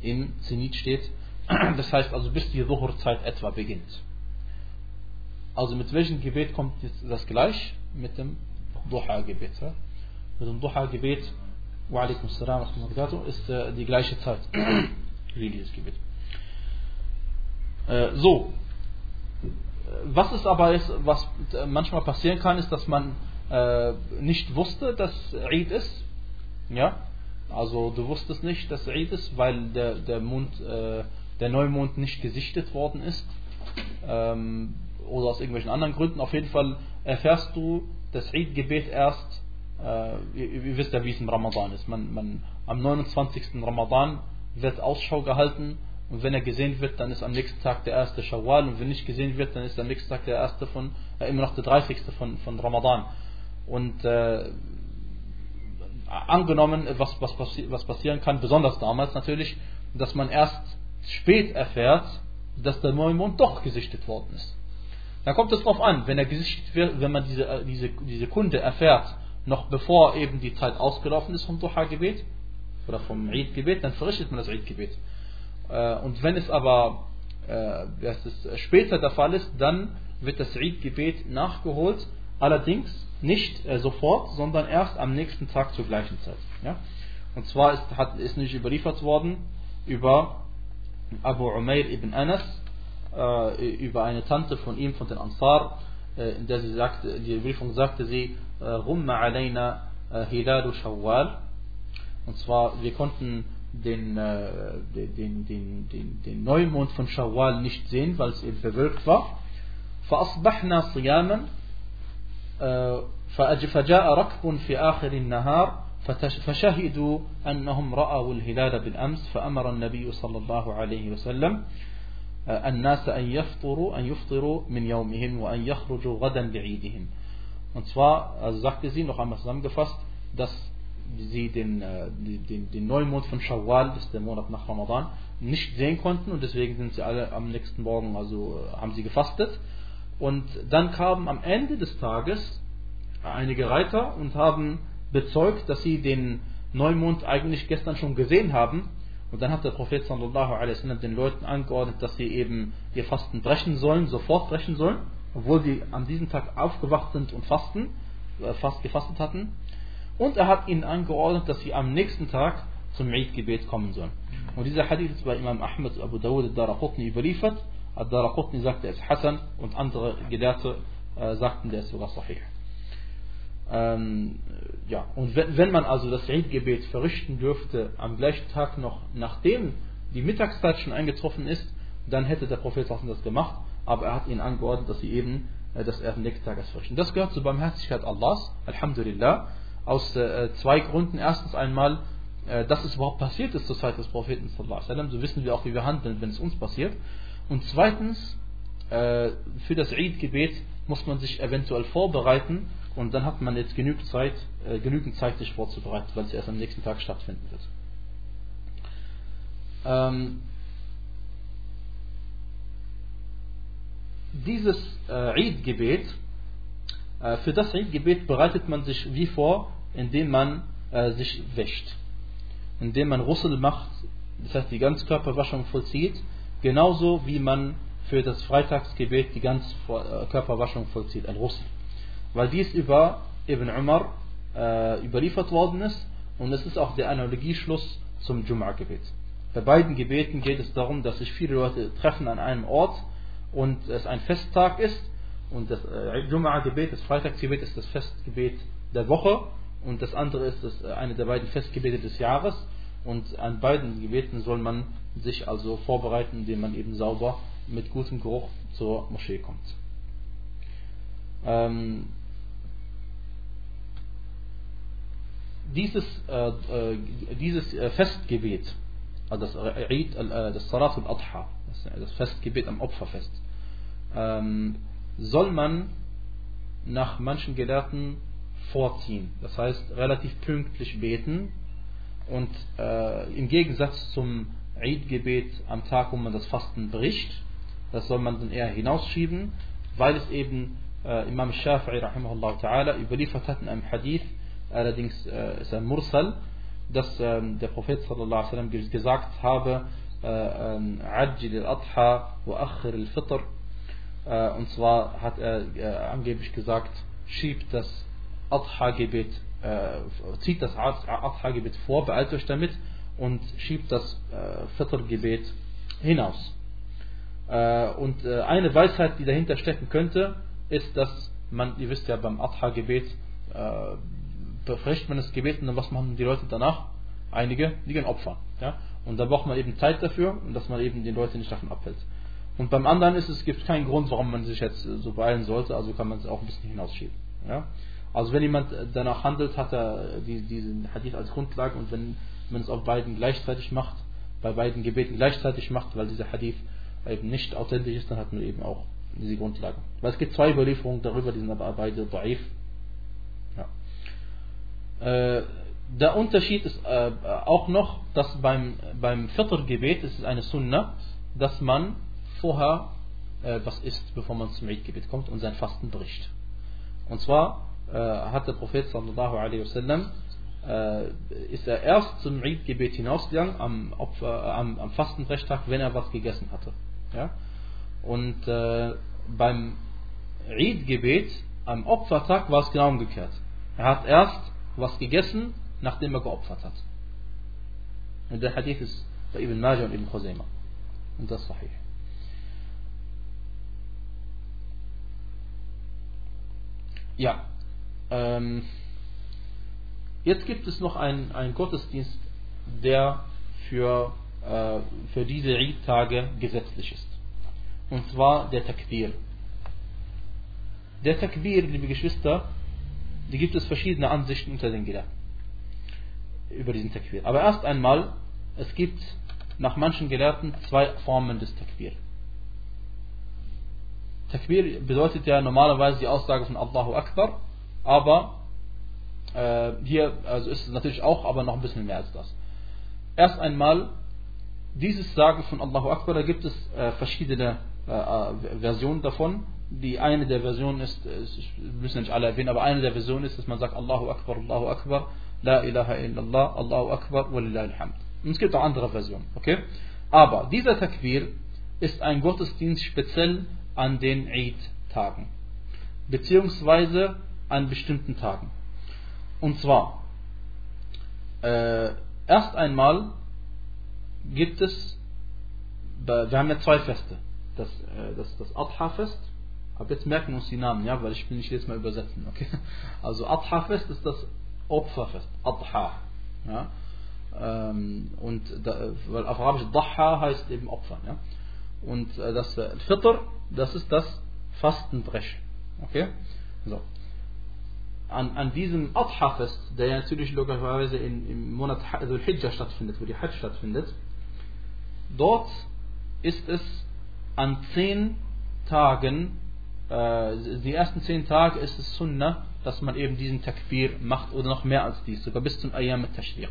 im Zenit steht, das heißt also bis die Dhuhr-Zeit etwa beginnt. Also mit welchem Gebet kommt das gleich? Mit dem Duha-Gebet. Ja? Mit dem Duha-Gebet, wa alaikum salam ist äh, die gleiche Zeit wie dieses Gebet. Äh, so, was ist aber ist, was manchmal passieren kann, ist, dass man äh, nicht wusste, dass Eid ist. Ja, also du wusstest nicht, dass Eid ist, weil der, der Mond, äh, der Neumond nicht gesichtet worden ist. Ähm, oder aus irgendwelchen anderen Gründen. Auf jeden Fall erfährst du das Eid-Gebet erst, äh, ihr, ihr, wisst ja, wie es im Ramadan ist. Man, man, am 29. Ramadan wird Ausschau gehalten und wenn er gesehen wird, dann ist am nächsten Tag der erste Shawwal und wenn nicht gesehen wird, dann ist am nächsten Tag der erste von, äh, immer noch der 30. von, von Ramadan. Und äh, angenommen, was, was, was passieren kann, besonders damals natürlich, dass man erst spät erfährt, dass der Neumond doch gesichtet worden ist. Da kommt es darauf an, wenn er gesichtet wird, wenn man diese, äh, diese, diese Kunde erfährt, noch bevor eben die Zeit ausgelaufen ist vom Duha-Gebet oder vom Eid-Gebet, dann verrichtet man das Eid-Gebet. Äh, und wenn es aber äh, es später der Fall ist, dann wird das Eid-Gebet nachgeholt, allerdings nicht äh, sofort, sondern erst am nächsten Tag zur gleichen Zeit. Ja? Und zwar ist, hat, ist nicht überliefert worden über Abu Umair ibn Anas, äh, über eine Tante von ihm, von den Ansar, äh, in der sie sagte, die Überlieferung sagte sie, Rumma alayna Hilalu Shawwal. Und zwar, wir konnten den, äh, den, den, den, den Neumond von Shawwal nicht sehen, weil es eben verwölkt war. فأصبحنا صياما فجاء ركب في آخر النهار فشهدوا أنهم رأوا الهلال بالأمس فأمر النبي صلى الله عليه وسلم الناس أن يفطروا أن يفطروا من يومهم وأن يخرجوا غدا لعيدهم Und zwar also sagte sie, noch einmal zusammengefasst, dass sie den, den, den Neumond von Shawwal, das ist der Monat nach Ramadan, nicht sehen konnten und deswegen sind sie alle am nächsten Morgen, also haben sie gefastet. Und dann kamen am Ende des Tages einige Reiter und haben bezeugt, dass sie den Neumond eigentlich gestern schon gesehen haben. Und dann hat der Prophet sallallahu alaihi den Leuten angeordnet, dass sie eben ihr Fasten brechen sollen, sofort brechen sollen, obwohl sie an diesem Tag aufgewacht sind und fasten, äh, fast gefastet hatten. Und er hat ihnen angeordnet, dass sie am nächsten Tag zum Eid-Gebet kommen sollen. Und dieser Hadith ist bei Imam Ahmed Abu Dawud al-Daraqutni überliefert. Al-Daraqutni sagte, er ist Hassan und andere Gelehrte äh, sagten, der ist sogar Sahih. Ähm, ja, und wenn, wenn man also das Eid-Gebet verrichten dürfte am gleichen Tag noch, nachdem die Mittagszeit schon eingetroffen ist, dann hätte der Prophet das gemacht, aber er hat ihnen angeordnet, dass sie eben, äh, dass er am nächsten Tag es verrichten. Das gehört zur Barmherzigkeit Allahs, Alhamdulillah, aus äh, zwei Gründen. Erstens einmal, äh, dass es überhaupt passiert ist zur Zeit des Propheten, so wissen wir auch, wie wir handeln, wenn es uns passiert. Und zweitens, äh, für das Eid-Gebet muss man sich eventuell vorbereiten und dann hat man jetzt genügend Zeit, äh, genügend Zeit, sich vorzubereiten, weil es erst am nächsten Tag stattfinden wird. Ähm, dieses äh, Eid-Gebet, äh, für das Eid-Gebet bereitet man sich wie vor, indem man äh, sich wäscht. Indem man Russel macht, das heißt die Ganzkörperwaschung vollzieht, genauso wie man für das Freitagsgebet die Ganzkörperwaschung äh, vollzieht, ein Russel weil dies über Ibn Umar äh, überliefert worden ist und es ist auch der Analogieschluss zum Jum'a-Gebet. Bei beiden Gebeten geht es darum, dass sich viele Leute treffen an einem Ort und es ein Festtag ist und das äh, Jum'a-Gebet, das Freitagsgebet ist das Festgebet der Woche und das andere ist das, äh, eine der beiden Festgebete des Jahres und an beiden Gebeten soll man sich also vorbereiten, indem man eben sauber mit gutem Geruch zur Moschee kommt. Ähm, dieses, äh, äh, dieses äh, Festgebet, also das Eid, das Salat al-Adha, das Festgebet am Opferfest, ähm, soll man nach manchen Gelehrten vorziehen. Das heißt, relativ pünktlich beten und äh, im Gegensatz zum Eid-Gebet am Tag, wo man das Fasten bricht. Das soll man dann eher hinausschieben, weil es eben äh, Imam Shafi'i ta'ala überliefert hat in einem Hadith, allerdings äh, ist ein Mursal, dass äh, der Prophet sallallahu alaihi wasallam gesagt habe, Ajil al-Adha wa akhir al-Fitr. Und zwar hat er äh, angeblich gesagt, schiebt das Adha-Gebet, äh, zieht das Adha-Gebet vor, beeilt euch damit und schiebt das äh, Fitr-Gebet hinaus. Äh, und äh, eine Weisheit, die dahinter stecken könnte, ist, dass man, ihr wisst ja, beim Adha-Gebet äh, befrecht man das Gebet und dann was machen die Leute danach? Einige, die gehen Opfer. Ja? Und da braucht man eben Zeit dafür dass man eben die Leute nicht davon abhält. Und beim anderen ist es, gibt keinen Grund, warum man sich jetzt so beeilen sollte, also kann man es auch ein bisschen hinausschieben. Ja? Also wenn jemand danach handelt, hat er diesen Hadith als Grundlage und wenn man es auf beiden gleichzeitig macht, bei beiden Gebeten gleichzeitig macht, weil dieser Hadith eben nicht authentisch ist, dann hat man eben auch diese Grundlage. Weil es gibt zwei Überlieferungen darüber, die sind aber beide daif. Ja. Äh, der Unterschied ist äh, auch noch, dass beim, beim Viertelgebet ist es eine Sunna, dass man vorher äh, was isst, bevor man zum Eid-Gebet kommt und sein Fasten bricht. Und zwar hat der Prophet sallallahu alaihi wasallam äh, ist er erst zum Eid-Gebet hinausgegangen am, Opfer, äh, am, am Fastenbrechtag, wenn er was gegessen hatte. Ja? Und äh, beim Eid-Gebet am Opfertag war es genau umgekehrt. Er hat erst was gegessen, nachdem er geopfert hat. Und der Hadith ist bei Ibn Majah und Ibn Khuzaymah. Und das ist sahih. Ja, ähm, jetzt gibt es noch einen, einen Gottesdienst, der für, äh, für diese Eid-Tage gesetzlich ist. Und zwar der Takbir. Der Takbir, liebe Geschwister, die gibt es verschiedene Ansichten unter den Gelehrten über diesen Takbir. Aber erst einmal, es gibt nach manchen Gelehrten zwei Formen des Takbir. Takbir bedeutet ja normalerweise die Aussage von Allahu Akbar, aber äh, hier also ist es natürlich auch, aber noch ein bisschen mehr als das. Erst einmal, dieses Sagen von Allahu Akbar, da gibt es äh, verschiedene äh, äh Versionen davon. Die eine der Versionen ist, wir müssen nicht alle erwähnen, aber eine der Versionen ist, dass man sagt Allahu Akbar, Allahu Akbar, La ilaha illallah, Allahu Akbar, walillahi alhamd. Und es gibt auch andere Versionen, okay? Aber dieser Takbir ist ein Gottesdienst speziell an den Eid-Tagen. Beziehungsweise an bestimmten Tagen. Und zwar, äh, erst einmal gibt es, wir haben ja zwei Feste. Das, äh, das, das Adha-Fest, aber jetzt merken wir uns die Namen, ja, weil ich will nicht jetzt mal übersetzen, okay? Also Adha-Fest ist das Opferfest, Adha. Ja? Ähm, und da, weil auf Arabisch Daha heißt eben Opfern. Ja? Und äh, das äh, Fitr, das ist das Fastenbrechen. Okay? So. An, an diesem Adha-Fest, der ja natürlich logischerweise in, im Monat Dhul-Hijjah stattfindet, wo die Hajj stattfindet, dort ist es an zehn Tagen, äh, die ersten zehn Tage ist es Sunnah, dass man eben diesen Takbir macht oder noch mehr als dies, sogar bis zum Ayam al-Tashriq.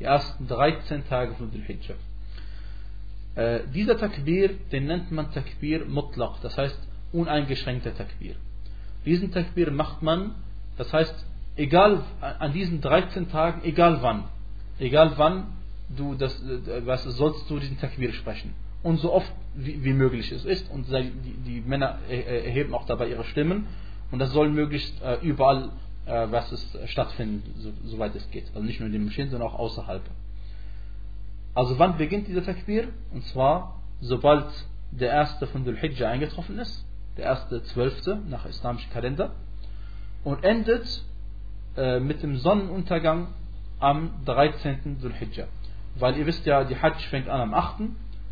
Die ersten 13 Tage von Dhul Hijjah. Äh, dieser Takbir, den nennt man Takbir Mutlaq, das heißt uneingeschränkter Takbir. Diesen Takbir macht man, das heißt, egal an diesen 13 Tagen, egal wann, egal wann du das, äh, was sollst du diesen Takbir sprechen. Und so oft wie, wie möglich es ist. Und die, die Männer erheben auch dabei ihre Stimmen und das soll möglichst äh, überall, äh, was es stattfinden, so, soweit es geht. Also nicht nur in den Moscheen, sondern auch außerhalb. Also wann beginnt dieser Takbir? Und zwar, sobald der erste von Dhul Hijjah eingetroffen ist, der erste zwölfte nach islamischem Kalender, und endet äh, mit dem Sonnenuntergang am 13. Dhul Hijjah. Weil ihr wisst ja, die Hajj fängt an am 8.,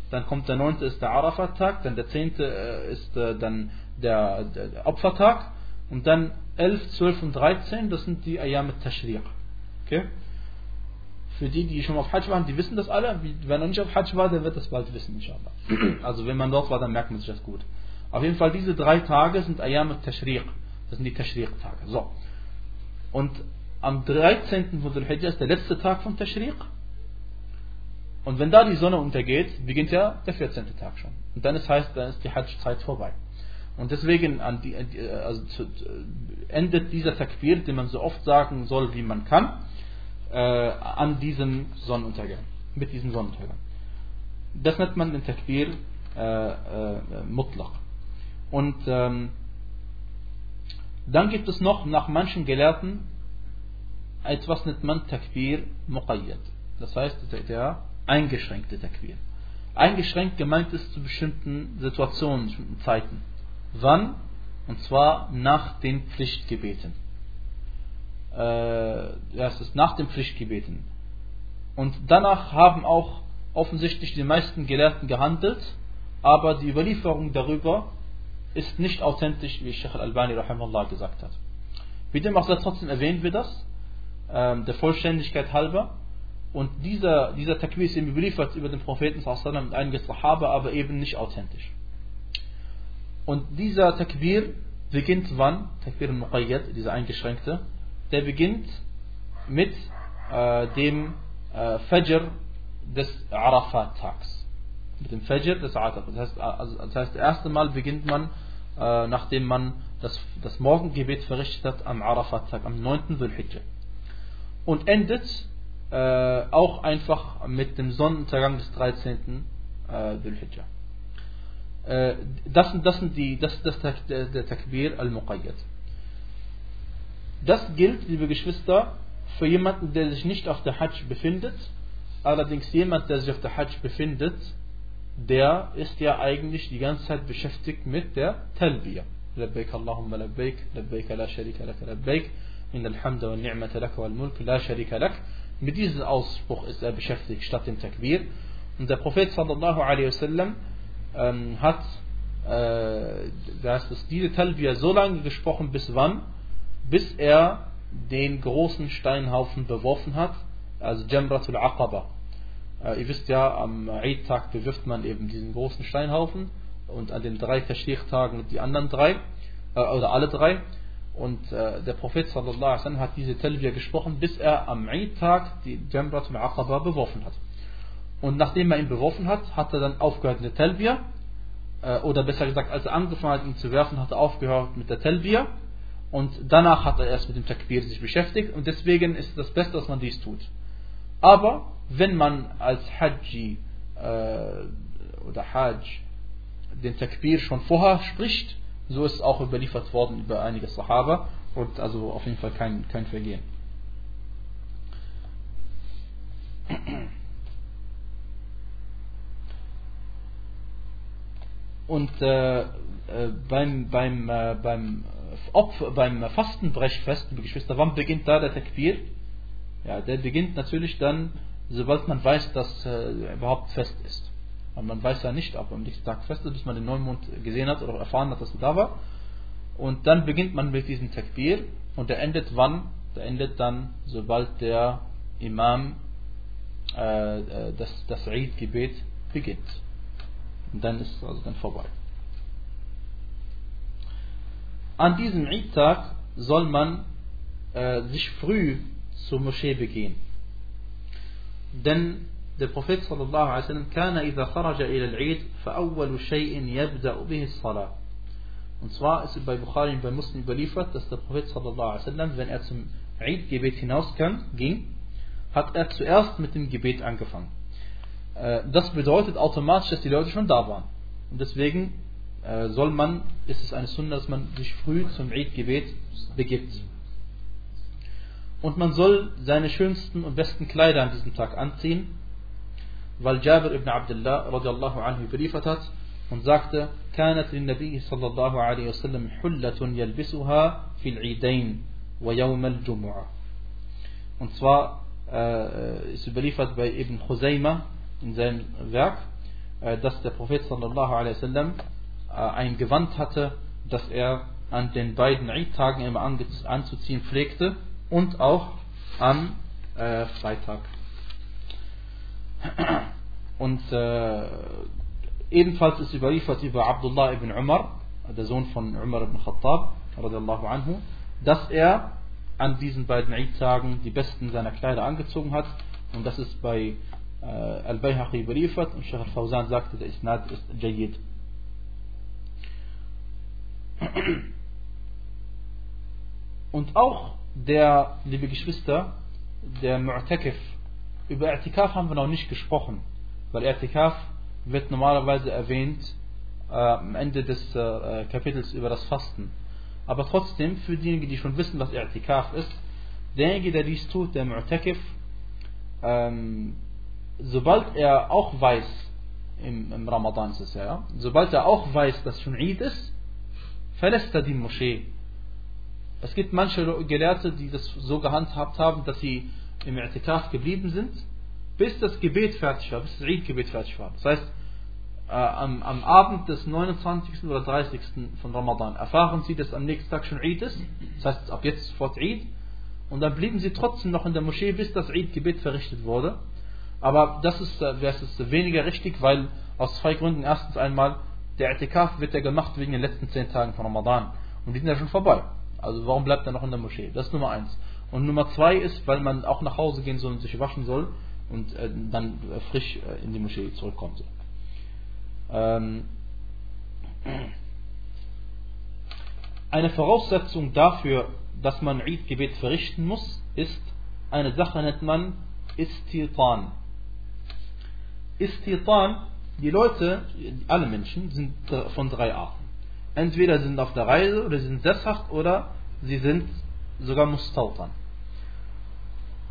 dann kommt der 9. ist der Arafat-Tag, dann der 10. Äh, ist äh, dann der, der, der Opfertag und dann 11, 12 und 13, das sind die Ayam al-Tashriq. Okay? Für die, die schon auf Hajj waren, die wissen das alle. Wer noch nicht auf Hajj war, der wird das bald wissen, inshallah. Also wenn man dort war, dann merkt man sich das gut. Auf jeden Fall, diese drei Tage sind Ayam al-Tashriq. Das sind die Tashriq-Tage. So. Und am 13. von Dhul Hijjah ist der letzte Tag von Tashriq. Und wenn da die Sonne untergeht, beginnt ja der 14. Tag schon. Und dann ist heißt, dann ist die Hajj-Zeit vorbei. Und deswegen die, also endet dieser Takbir, den man so oft sagen soll, wie man kann, äh, an diesem Sonnenuntergang, mit diesem Sonnenuntergang. Das nennt man den Takbir äh, äh, Mutlaq. Und ähm, dann gibt es noch nach manchen Gelehrten etwas nennt man Takbir Muqayyad. Das heißt, der eingeschränkte Takbir. Eingeschränkt gemeint ist zu bestimmten Situationen, bestimmten Zeiten. Wann? Und zwar nach den Pflichtgebeten. Äh, ja, es ist nach den Pflichtgebeten. Und danach haben auch offensichtlich die meisten Gelehrten gehandelt, aber die Überlieferung darüber ist nicht authentisch, wie Sheikh al-Albani gesagt hat. Wie dem auch sei, trotzdem erwähnen wir das, äh, der Vollständigkeit halber. Und dieser, dieser Takbir ist eben überliefert über den Propheten sallam und einige Sahaba, aber eben nicht authentisch. Und dieser Takbir beginnt wann? Takbir al-Muqayyad, dieser eingeschränkte, der beginnt mit äh, dem äh, Fajr des Arafat-Tags. Mit dem Fajr des Arafat. Das heißt, also, das heißt, das erste Mal beginnt man, äh, nachdem man das, das Morgengebet verrichtet hat am Arafat-Tag, am 9. Dhul-Hijjah. Und endet äh, auch einfach mit dem Sonnenuntergang des 13. Äh, Dhul-Hijjah. Äh, das, das, sind die, das, das der, der Takbir al-Muqayyad. Das gilt, liebe Geschwister, für jemanden, der sich nicht auf der Hajj befindet. Allerdings jemand, der sich auf der Hajj befindet, der ist ja eigentlich die ganze Zeit beschäftigt mit der Talbiyah. لبيك اللهم لبيك لبيك لا شريك لك لبيك إن الحمد والنعمة لك والملك لا شريك لك Mit diesem Ausspruch ist er beschäftigt statt dem Takbir. Und der Prophet sallallahu alaihi wasallam ähm, hat äh, das ist diese Talbiyah so lange gesprochen, bis wann? Bis er den großen Steinhaufen beworfen hat, also Jamratul Aqaba. Äh, ihr wisst ja, am Eid-Tag bewirft man eben diesen großen Steinhaufen und an den drei Tashriq-Tagen die anderen drei, äh, oder alle drei. Und äh, der Prophet sallallahu alaihi hat diese Talbiyah gesprochen, bis er am Eid-Tag die Jamratul Aqaba beworfen hat. Und nachdem er ihn beworfen hat, hat er dann aufgehört mit der Telbia. Äh, oder besser gesagt, als er angefangen hat, ihn zu werfen, hat er aufgehört mit der Telbia. Und danach hat er erst mit dem Takbir sich beschäftigt. Und deswegen ist es das Beste, dass man dies tut. Aber wenn man als Hajji äh, oder Hajj den Takbir schon vorher spricht, so ist es auch überliefert worden über einige Sahaba und also auf jeden Fall kein, kein Vergehen. Und äh, äh, beim, beim, äh, beim, Opfer, beim Fastenbrechfest, liebe Geschwister, wann beginnt da der Takbir? Ja, der beginnt natürlich dann, sobald man weiß, dass äh, überhaupt fest ist. Und man weiß ja nicht, ob am nächsten Tag fest ist, bis man den Neumond gesehen hat oder erfahren hat, dass er da war. Und dann beginnt man mit diesem Takbir und der endet wann? Der endet dann, sobald der Imam äh, äh das, das Eid-Gebet beginnt. Und dann ist es also dann vorbei. An diesem Eid-Tag soll man äh, sich früh zur Moschee begehen. Denn der Prophet sallallahu alaihi wasallam kana idha kharaja ila al-Eid fa awwalu shay'in yabda'u bihi as-salah. Und zwar ist es bei Bukhari und bei Muslim überliefert, dass der Prophet sallallahu alaihi wasallam, wenn er zum Eid-Gebet hinausging, hat er zuerst mit dem Gebet angefangen. Äh, das bedeutet automatisch, dass die Leute schon da waren. Und deswegen äh, soll man, ist es eine Sünde, dass man sich früh zum Eid-Gebet begibt. Und man soll seine schönsten und besten Kleider an diesem Tag anziehen, weil Jabir ibn Abdullah radiallahu anhu überliefert hat und sagte, كانت للنبي صلى الله عليه وسلم حلة يلبسها في العيدين ويوم الجمعة. Und zwar äh, ist überliefert bei Ibn Khuzaymah in seinem Werk, äh, dass der Prophet sallallahu alaihi wasallam äh, ein Gewand hatte, das er an den beiden Eid-Tagen immer anzuziehen pflegte und auch am äh, Freitag. Und äh, ebenfalls ist überliefert über Abdullah ibn Umar, der Sohn von Umar ibn Khattab, anhu, dass er an diesen beiden Eid-Tagen die besten seiner Kleider angezogen hat. Und das ist bei äh, Al-Bayhaqi überliefert und Sheikh Al-Fawzan sagte, der Isnad ist Jayyid. Und auch der, liebe Geschwister, der Mu'takif, über I'tikaf haben wir noch nicht gesprochen, weil I'tikaf wird normalerweise erwähnt äh, am Ende des äh, Kapitels über das Fasten. Aber trotzdem, für diejenigen, die schon wissen, was I'tikaf ist, derjenige, der dies tut, der Mu'takif, ähm, sobald er auch weiß, im, im Ramadan ist es ja, sobald er auch weiß, dass schon Eid ist, verlässt er die Moschee. Es gibt manche Gelehrte, die das so gehandhabt haben, dass sie im I'tikaf geblieben sind, bis das Gebet fertig war, bis das Eid-Gebet fertig war. Das heißt, äh, am, am, Abend des 29. oder 30. von Ramadan erfahren sie, dass am nächsten Tag schon Eid ist, das heißt ab jetzt sofort Eid, und dann blieben sie trotzdem noch in der Moschee, bis das Eid-Gebet verrichtet wurde. Aber das ist, äh, das ist weniger richtig, weil aus zwei Gründen. Erstens einmal, der I'tikaf wird ja gemacht wegen den letzten zehn Tagen von Ramadan. Und die sind ja schon vorbei. Also warum bleibt er noch in der Moschee? Das ist Nummer eins. Und Nummer zwei ist, weil man auch nach Hause gehen soll und sich waschen soll und äh, dann äh, frisch äh, in die Moschee zurückkommen soll. Ähm, eine Voraussetzung dafür, dass man Eid-Gebet verrichten muss, ist, eine Sache nennt man Istitan. Istitan, die Leute, alle Menschen, sind von drei Arten. Entweder sind auf der Reise oder sie sind sesshaft oder sie sind sogar Mustautan.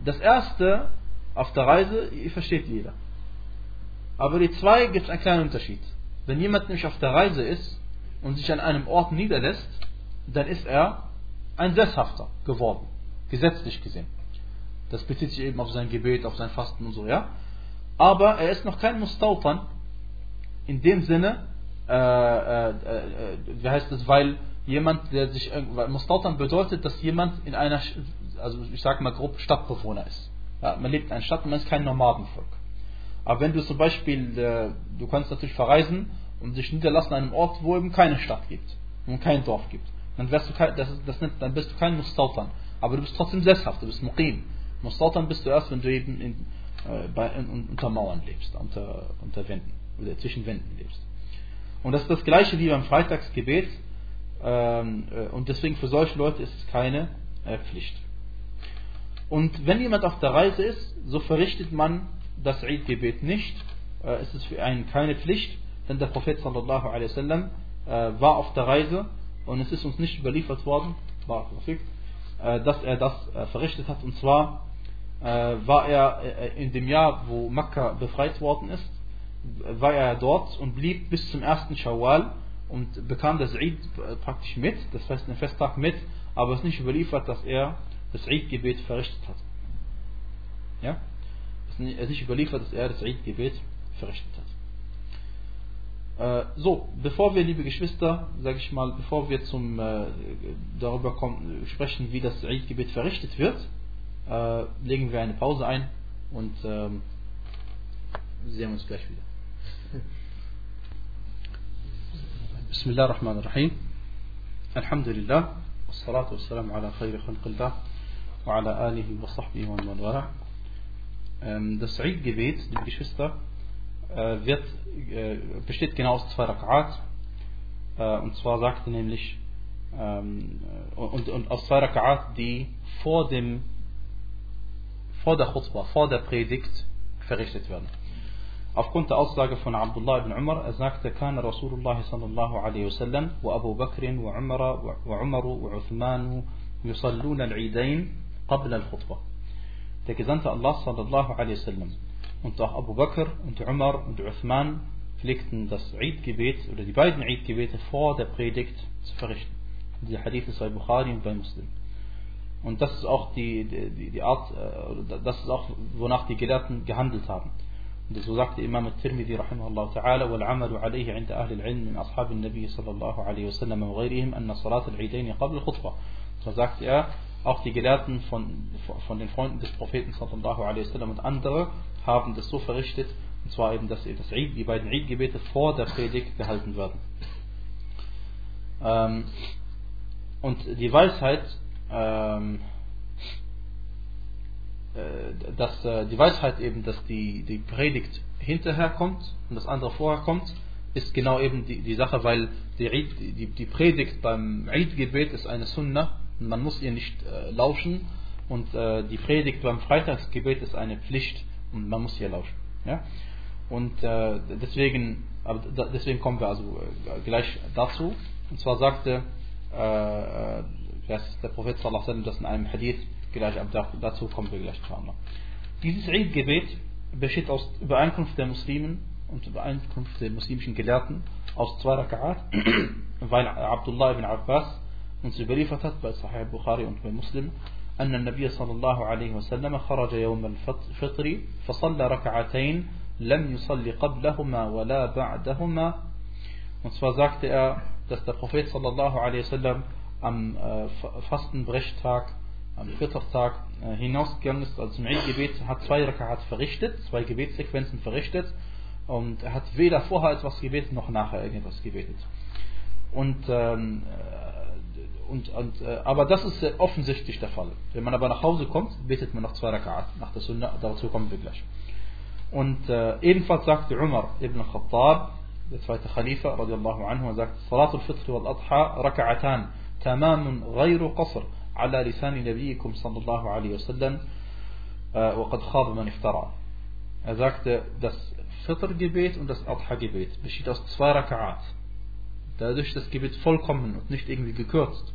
Das erste, auf der Reise, versteht jeder. Aber die zwei gibt es einen kleinen Unterschied. Wenn jemand nämlich auf der Reise ist und sich an einem Ort niederlässt, dann ist er ein Sesshafter geworden, gesetzlich gesehen. Das bezieht sich eben auf sein Gebet, auf sein Fasten und so, ja. Aber er ist noch kein Mustautan in dem Sinne, äh, äh, äh, wie heißt es, weil jemand, der sich, Mustautan bedeutet, dass jemand in einer, also ich sage mal grob, Stadtbewohner ist. Ja, man lebt in einer Stadt und man ist kein Nomadenvolk. Aber wenn du zum Beispiel, äh, du kannst natürlich verreisen und dich niederlassen an einem Ort, wo eben keine Stadt gibt und kein Dorf gibt, dann, wärst du kein, das, das, dann bist du kein Mustautan. Aber du bist trotzdem sesshaft, du bist Muqim. Mustautan bist du erst, wenn du eben in, äh, bei, in, unter Mauern lebst, unter, unter Wänden oder zwischen Wänden lebst. Und das ist das gleiche wie beim Freitagsgebet. Ähm, äh, und deswegen für solche Leute ist es keine äh, Pflicht. Und wenn jemand auf der Reise ist, so verrichtet man das Eid-Gebet nicht. Äh, es ist für einen keine Pflicht, denn der Prophet sallallahu wasallam war auf der Reise und es ist uns nicht überliefert worden, dass er das verrichtet hat. Und zwar war er in dem Jahr, wo Makkah befreit worden ist, war er dort und blieb bis zum ersten Shawwal und bekam das Eid praktisch mit, das heißt den Festtag mit, aber es ist nicht überliefert, dass er das Eid-Gebet verrichtet hat. Ja? Es ist nicht überliefert, dass er das Eid-Gebet verrichtet hat. Äh, so, bevor wir, liebe Geschwister, sage ich mal, bevor wir zum äh, darüber kommen, sprechen, wie das Eid-Gebet verrichtet wird, äh, legen wir eine Pause ein und ähm, sehen uns gleich wieder. Bismillah ar-Rahman ar-Rahim. Alhamdulillah. Wassalatu wassalamu ala khayri khalqillah. Wa ala alihi wa sahbihi wa man wara. Das Eidgebet, liebe Geschwister, äh, wird, äh, besteht genau aus zwei Rak'at. Äh, und zwar sagte nämlich, ähm, und, und aus zwei Rak'at, die vor dem vor der Chutzpah, vor der Predigt verrichtet werden aufgrund der Aussage von Abdullah ibn Umar, er sagte, kann Rasulullah sallallahu alaihi wasallam wa Abu Bakr wa Umar wa Umar wa Uthman yusallun al-Eidain qabla al-Khutbah. Der Gesandte Allah sallallahu alaihi wasallam und auch Abu Bakr und Umar und Uthman pflegten das Eid-Gebet oder die beiden Eidgebete vor der Predigt zu verrichten. Diese Hadith ist bei Bukhari und bei Muslim. Und das ist auch die, die, die Art, äh, das ist auch, wonach die Gelehrten gehandelt haben. So sagte Imam al-Tirmidhi rahimahullah ta'ala والعمل عليه عند أهل العلم من أصحاب النبي صلى الله عليه وسلم وغيرهم أن صلاة العيدين قبل الخطبة So sagt er, auch die Gelehrten von, von den Freunden des Propheten sallallahu alaihi wasallam und andere haben das so verrichtet, und zwar eben, dass das Eid, die beiden Eid-Gebete vor der Predigt gehalten werden. Ähm, und die Weisheit, ähm, äh, dass äh, die Weisheit eben, dass die, die Predigt hinterher kommt und das andere vorher kommt, ist genau eben die, die Sache, weil die, die, die Predigt beim Eid-Gebet ist eine Sunna und man muss ihr nicht äh, lauschen und äh, die Predigt beim Freitagsgebet ist eine Pflicht und man muss ihr lauschen. Ja? Und äh, deswegen, aber deswegen kommen wir also äh, gleich dazu. Und zwar sagte äh, der Prophet sallallahu das in einem Hadith gleich, aber dazu kommen wir gleich zu Dieses Eid-Gebet besteht aus Übereinkunft der Muslimen und Übereinkunft der muslimischen Gelehrten aus zwei Raka'at, weil Abdullah ibn Abbas uns überliefert hat bei Sahih Bukhari und bei Muslim, أن النبي صلى الله عليه وسلم خرج يوم الفطر فصلى ركعتين لم يصلي قبلهما ولا بعدهما und zwar sagte er, dass der Prophet sallallahu alaihi wasallam am äh, Fastenbrechtag, am Viertagstag äh, hinausgegangen ist, also zum Eid-Gebet, hat zwei Rakaat verrichtet, zwei Gebetssequenzen verrichtet und er hat weder vorher etwas gebetet noch nachher irgendwas gebetet. Und, ähm, äh, und, und, äh, aber das ist äh, offensichtlich der Fall. Wenn man aber nach Hause kommt, betet man noch zwei Rakaat nach der Sunna, dazu kommen wir gleich. Und äh, ebenfalls sagte Umar ibn Khattab, der zweite Khalifa, radiallahu anhu, er sagt, Salatul Fitr wal Adha raka'atan, tamamun ghayru qasr. على لسان نبيكم صلى الله عليه وسلم وقد خاب من افترى Er sagte, das Fitr-Gebet und das Adha-Gebet besteht aus zwei Raka'at. Dadurch das Gebet vollkommen und nicht irgendwie gekürzt.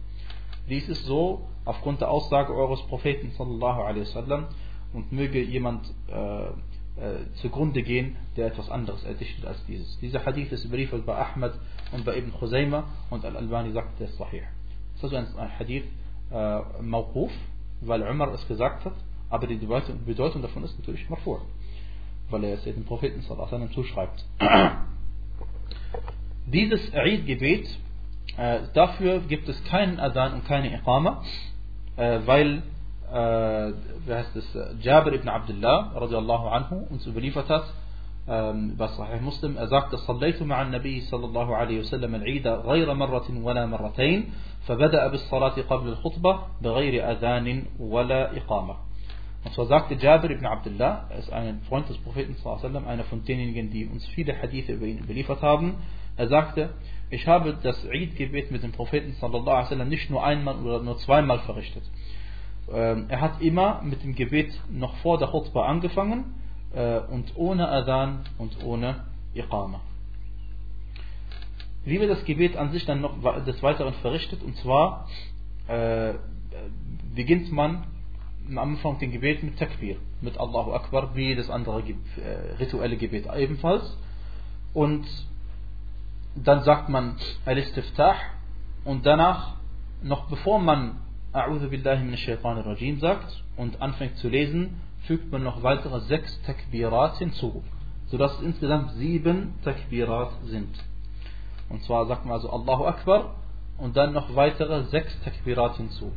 Dies ist so aufgrund der Aussage eures Propheten sallallahu alaihi wasallam und möge jemand äh, äh, zugrunde gehen, der etwas anderes erdichtet als dieses. Dieser Hadith ist überliefert bei Ahmad und bei Ibn Khuzayma und Al-Albani sagt, der ist sahih. Das ist also ein Hadith äh, Mawquf, weil Umar es gesagt hat, aber die Bedeutung, davon ist natürlich marfu' weil er es dem Propheten sallallahu zuschreibt. Dieses Eid-Gebet, äh, dafür gibt es keinen Adhan und keine Iqama, äh, weil, äh, wie heißt es, Jabir ibn Abdullah radiallahu anhu uns überliefert hat, ähm, bei Sahih Muslim, er sagt, صليت مع النبي صلى الله عليه وسلم العيد غير مرة ولا مرتين فبدأ بالصلاة قبل الخطبة بغير أذان ولا إقامة Und zwar sagte Jabir ibn Abdullah, er ist ein Freund des Propheten, einer von denjenigen, die uns viele Hadithe über ihn überliefert haben. Er sagte, ich habe das Eid-Gebet mit dem Propheten nicht nur einmal oder nur zweimal verrichtet. Ähm, er hat immer mit dem Gebet noch vor der Khutbah angefangen äh, und ohne Adhan und ohne Iqama. Wie wird das Gebet an sich dann noch des Weiteren verrichtet? Und zwar äh, beginnt man am Anfang den Gebet mit Takbir, mit Allahu Akbar, wie das andere äh, rituelle Gebet ebenfalls. Und dann sagt man Al-Istiftah und danach, noch bevor man A'udhu Billahi Minash Shaitanir Rajim sagt und anfängt zu lesen, fügt man noch weitere sechs Takbirat hinzu, sodass es insgesamt sieben Takbirat sind. Und zwar sagt man also Allahu Akbar und dann noch weitere sechs Takbirat hinzu.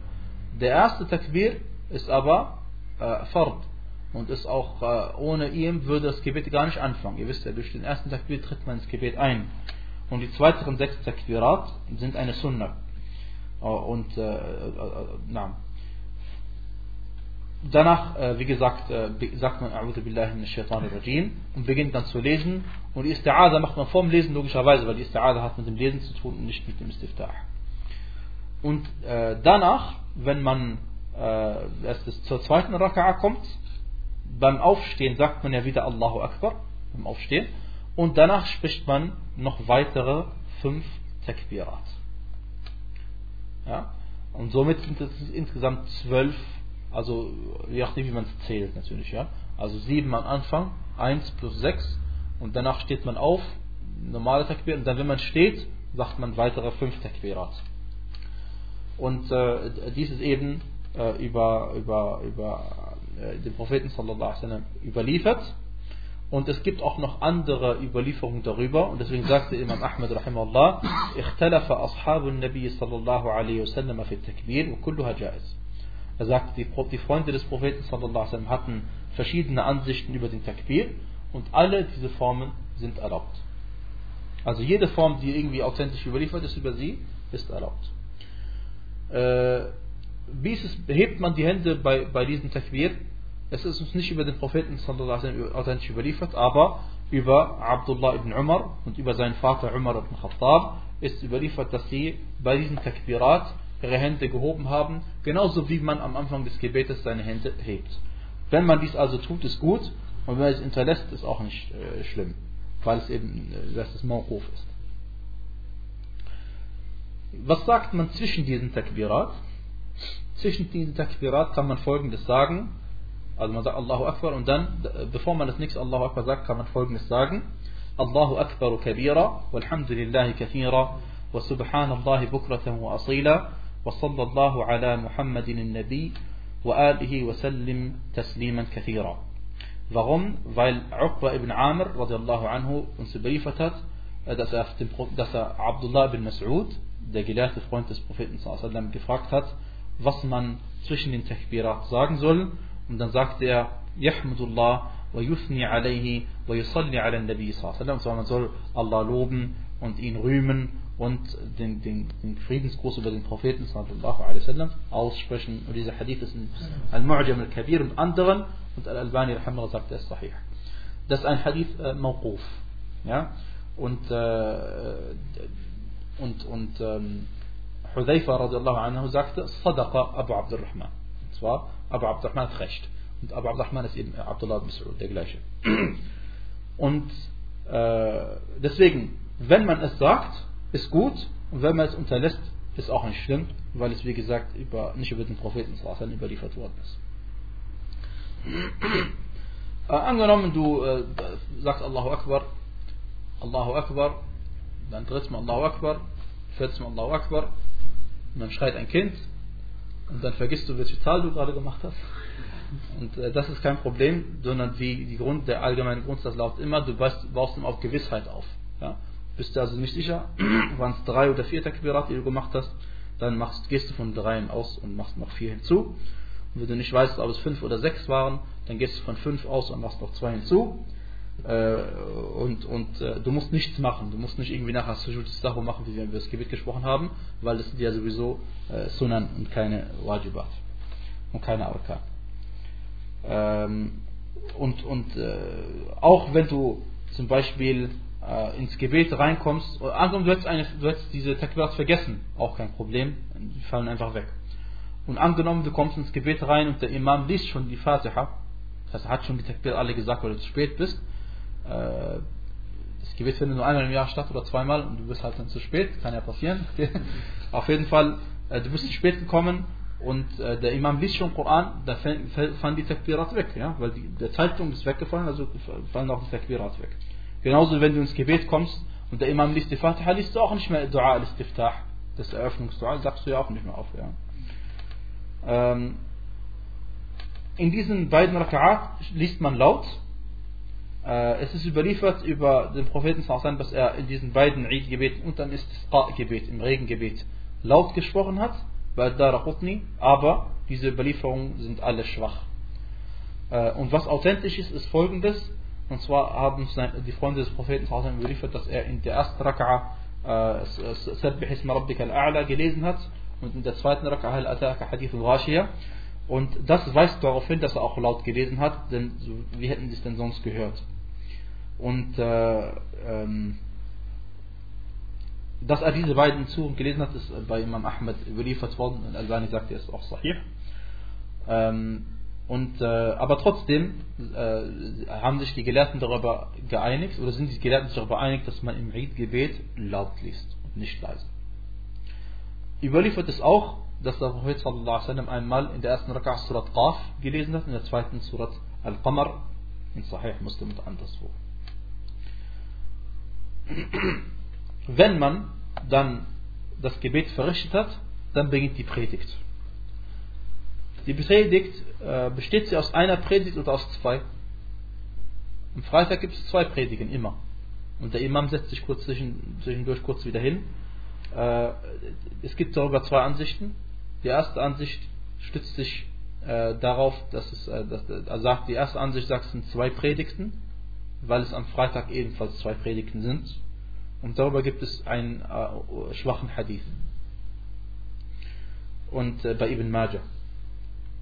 Der erste Takbir ist aber äh, Fard und ist auch äh, ohne ihm würde das Gebet gar nicht anfangen. Ihr wisst ja, durch den ersten Takbir tritt man ins Gebet ein. Und die zweiten sechs Takbirat sind eine Sunnah. Äh, und äh, äh, na. Danach, äh, wie gesagt, äh, sagt man A'udhu Billahi min Shaitanir Rajim und beginnt dann zu lesen. Und die Isti'ada macht man vorm Lesen logischerweise, weil die Isti'ada hat mit dem Lesen zu tun und nicht mit dem Istiftah. Und äh, danach, wenn man erst zur zweiten Raka'a kommt, beim Aufstehen sagt man ja wieder Allahu Akbar, beim Aufstehen, und danach spricht man noch weitere fünf Takbirat. Ja? Und somit sind es insgesamt zwölf, also je nachdem wie man es zählt natürlich, ja. Also sieben am Anfang, eins plus sechs, und danach steht man auf, normale Takbir, und dann wenn man steht, sagt man weitere fünf Takbirat. Und äh, dies ist eben äh, über, über, über äh, den Propheten sallallahu alaihi wasallam überliefert. Und es gibt auch noch andere Überlieferungen darüber. Und deswegen sagte Imam Ahmad rahimahullah, اختلف أصحاب النبي صلى الله عليه وسلم في التكبير وكلها جائز. Er sagt, die, die Freunde des Propheten sallallahu hatten verschiedene Ansichten über den Takbir und alle diese Formen sind erlaubt. Also jede Form, die irgendwie authentisch überliefert ist über sie, ist erlaubt. Äh, wie ist es, hebt man die Hände bei, bei diesem Takbir? Es ist uns nicht über den Propheten sallallahu authentisch überliefert, aber über Abdullah ibn Umar und über seinen Vater Umar ibn Khattab ist überliefert, dass sie bei diesem Takbirat ihre Hände gehoben haben, genauso wie man am Anfang des Gebetes seine Hände hebt. Wenn man dies also tut, ist gut, und wenn man es hinterlässt, ist auch nicht äh, schlimm, weil es eben, äh, dass es Mawquf ist. Was sagt man zwischen diesen Takbirat? Zwischen diesen Takbirat kann man folgendes sagen, also man sagt Allahu Akbar und dann, bevor man das nächste Allahu Akbar sagt, kann man folgendes sagen. Allahu Akbar kabira, walhamdulillahi kathira, wa subhanallahi bukratan wa asila, ala Muhammadin nabi wa alihi wa sallim tasliman kathira. Warum? Weil Uqba ibn Amr radiallahu anhu uns überliefert hat, dass er, dass er Abdullah ibn Mas'ud, der gelehrte Freund des Propheten sallam, gefragt hat, was man zwischen den Takbirat sagen soll. Und dann sagte er, Yahmudullah wa yuthni alayhi wa yusalli ala nabi sallam. Und zwar man soll Allah loben und ihn rühmen und den, den, den Friedensgruß über den Propheten sallallahu alaihi wasallam aussprechen. Und dieser Hadith ist in Al-Mu'jam al-Kabir und anderen. Und Al-Albani sagt, er ist sahih. Das ist ein Hadith äh, Mawquf. Ja? Und, äh, und, und ähm, Hudayfa radiallahu anhu sagte, Sadaqa Abu Abdurrahman. Und zwar, Abu Abdurrahman hat recht. Und Abu Abdurrahman ist eben Abdullah ibn Mas'ud, der gleiche. Und äh, deswegen, wenn man es sagt, ist gut. Und wenn man es unterlässt, ist auch nicht schlimm, weil es wie gesagt über, nicht über den Propheten überliefert worden ist. Äh, angenommen, du äh, sagst Allahu Akbar, Allahu Akbar, dann drittes Mal Allahu Akbar, viertes Mal Allahu Akbar, und dann schreit ein Kind, und dann vergisst du, welche Zahl du gerade gemacht hast. Und äh, das ist kein Problem, sondern wie die Grund, der allgemeine Grundsatz lautet immer, du baust, baust ihm auf Gewissheit auf. Ja? Bist du also nicht sicher, waren es drei oder vier Takbirat, die du gemacht hast, dann machst, gehst du von dreien aus und machst noch vier hinzu. Und wenn du nicht weißt, ob es fünf oder sechs waren, dann gehst du von fünf aus und machst noch zwei hinzu. Äh, und und äh, du musst nichts machen. Du musst nicht irgendwie nachher Sujud Sahu machen, wie wir über das Gebet gesprochen haben, weil das sind ja sowieso äh, Sunan und keine Wajibat und keine Arkan. Ähm, und und äh, auch wenn du zum Beispiel äh, ins Gebet reinkommst, oder angenommen du hättest, eine, du hättest diese Takbirat vergessen, auch kein Problem, die fallen einfach weg. Und angenommen, du kommst ins Gebet rein und der Imam liest schon die Fatiha, das heißt, er hat schon die Takbir alle gesagt, weil du zu spät bist. Äh, das Gebet findet nur einmal im Jahr statt oder zweimal und du bist halt dann zu spät, kann ja passieren. Auf jeden Fall, äh, du bist zu spät gekommen und äh, der Imam liest schon Koran, da fallen die Takbirat weg, ja, weil die, der Zeitpunkt ist weggefallen, also fallen auch die Takbirat weg. Genauso, wenn du ins Gebet kommst und der Imam liest die Fatiha, liest du auch nicht mehr Dua al-Istiftah, das Eröffnungsdua, sagst du ja auch nicht mehr auf, ja. Ähm, in diesen beiden Raka'at liest man laut. Äh, es ist überliefert über den Propheten, dass er in diesen beiden Eid-Gebeten und dann ist das gebet im Regengebet, laut gesprochen hat, bei Daraqutni, aber diese Überlieferungen sind alle schwach. Äh, und was authentisch ist, ist folgendes, und zwar haben die Freunde des Propheten überliefert, dass er in der ersten Raka'a Sabbih Isma Rabbika al-A'la gelesen hat und in der zweiten Raka'a Al-Ataka Hadith al-Ghashiyah. Und das weist darauf hin, dass er auch laut gelesen hat, denn wie hätten sie es denn sonst gehört? Und äh, ähm, dass er diese beiden Suren gelesen hat, ist bei Imam Ahmed überliefert worden. Al-Albani sagt, er ist auch sahih. Ähm, und, äh, aber trotzdem äh, haben sich die Gelehrten darüber geeinigt, oder sind die Gelehrten sich darüber geeinigt, dass man im Eid-Gebet laut liest und nicht leise. Überliefert ist auch, dass der Prophet sallallahu einmal in der ersten Rak'ah Surat Qaf gelesen hat, in der zweiten Surat Al-Qamar, in Sahih Muslim und anderswo. Wenn man dann das Gebet verrichtet hat, dann beginnt die Predigt. Die Predigt äh, besteht sie aus einer Predigt oder aus zwei. Am Freitag gibt es zwei Predigen immer. Und der Imam setzt sich kurz zwischendurch kurz wieder hin äh, es gibt darüber zwei Ansichten. Die erste Ansicht stützt sich äh, darauf, dass es, äh, dass, sagt, die erste Ansicht sagt, es sind zwei Predigten, weil es am Freitag ebenfalls zwei Predigten sind. Und darüber gibt es einen äh, schwachen Hadith. Und äh, bei Ibn Majah.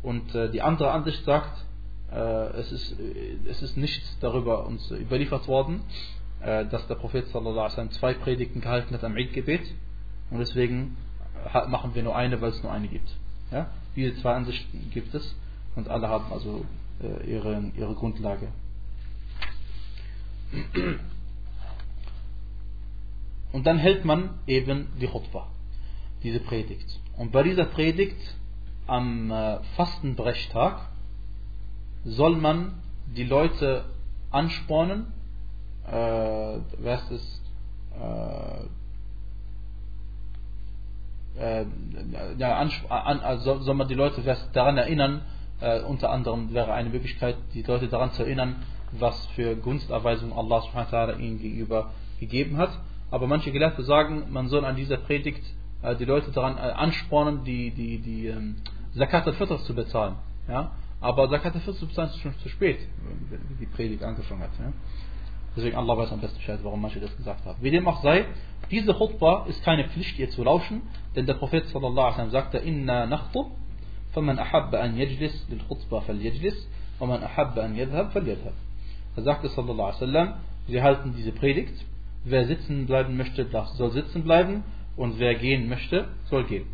Und äh, die andere Ansicht sagt, äh, es, ist, es ist nichts darüber uns überliefert worden, äh, dass der Prophet sallallahu alaihi zwei Predigten gehalten hat am Eid-Gebet und deswegen machen wir nur eine, weil es nur eine gibt. Ja? Diese zwei Ansichten gibt es und alle haben also äh, ihre, ihre Grundlage. Und dann hält man eben die Khutbah, diese Predigt. Und bei dieser Predigt am äh, Fastenbrechtag soll man die Leute anspornen, äh, was ist, äh, äh, ja, an, also soll man die Leute daran erinnern, äh, unter anderem wäre eine Möglichkeit, die Leute daran zu erinnern, was für Gunsterweisung Allah subhanahu ihnen gegenüber gegeben hat. Aber manche Gelehrte sagen, man soll an dieser Predigt äh, die Leute daran äh, anspornen, die, die, die ähm, Zakat al-Fitr zu bezahlen. Ja? Aber Zakat al-Fitr zu bezahlen ist schon zu spät, wie die Predigt angefangen hat. Ja? Deswegen Allah weiß am besten Bescheid, warum manche das gesagt haben. Wie dem auch sei, diese Khutbah ist keine Pflicht, ihr zu lauschen, denn der Prophet sallallahu alaihi wasallam sagte, Inna nachtub, faman ahabba an yajlis, lil khutbah fal yajlis, waman ahabba an yadhab, fal yadhab. Er sagte sallallahu alaihi wasallam, wir halten diese Predigt, wer sitzen bleiben möchte, das soll sitzen bleiben und wer gehen möchte, soll gehen.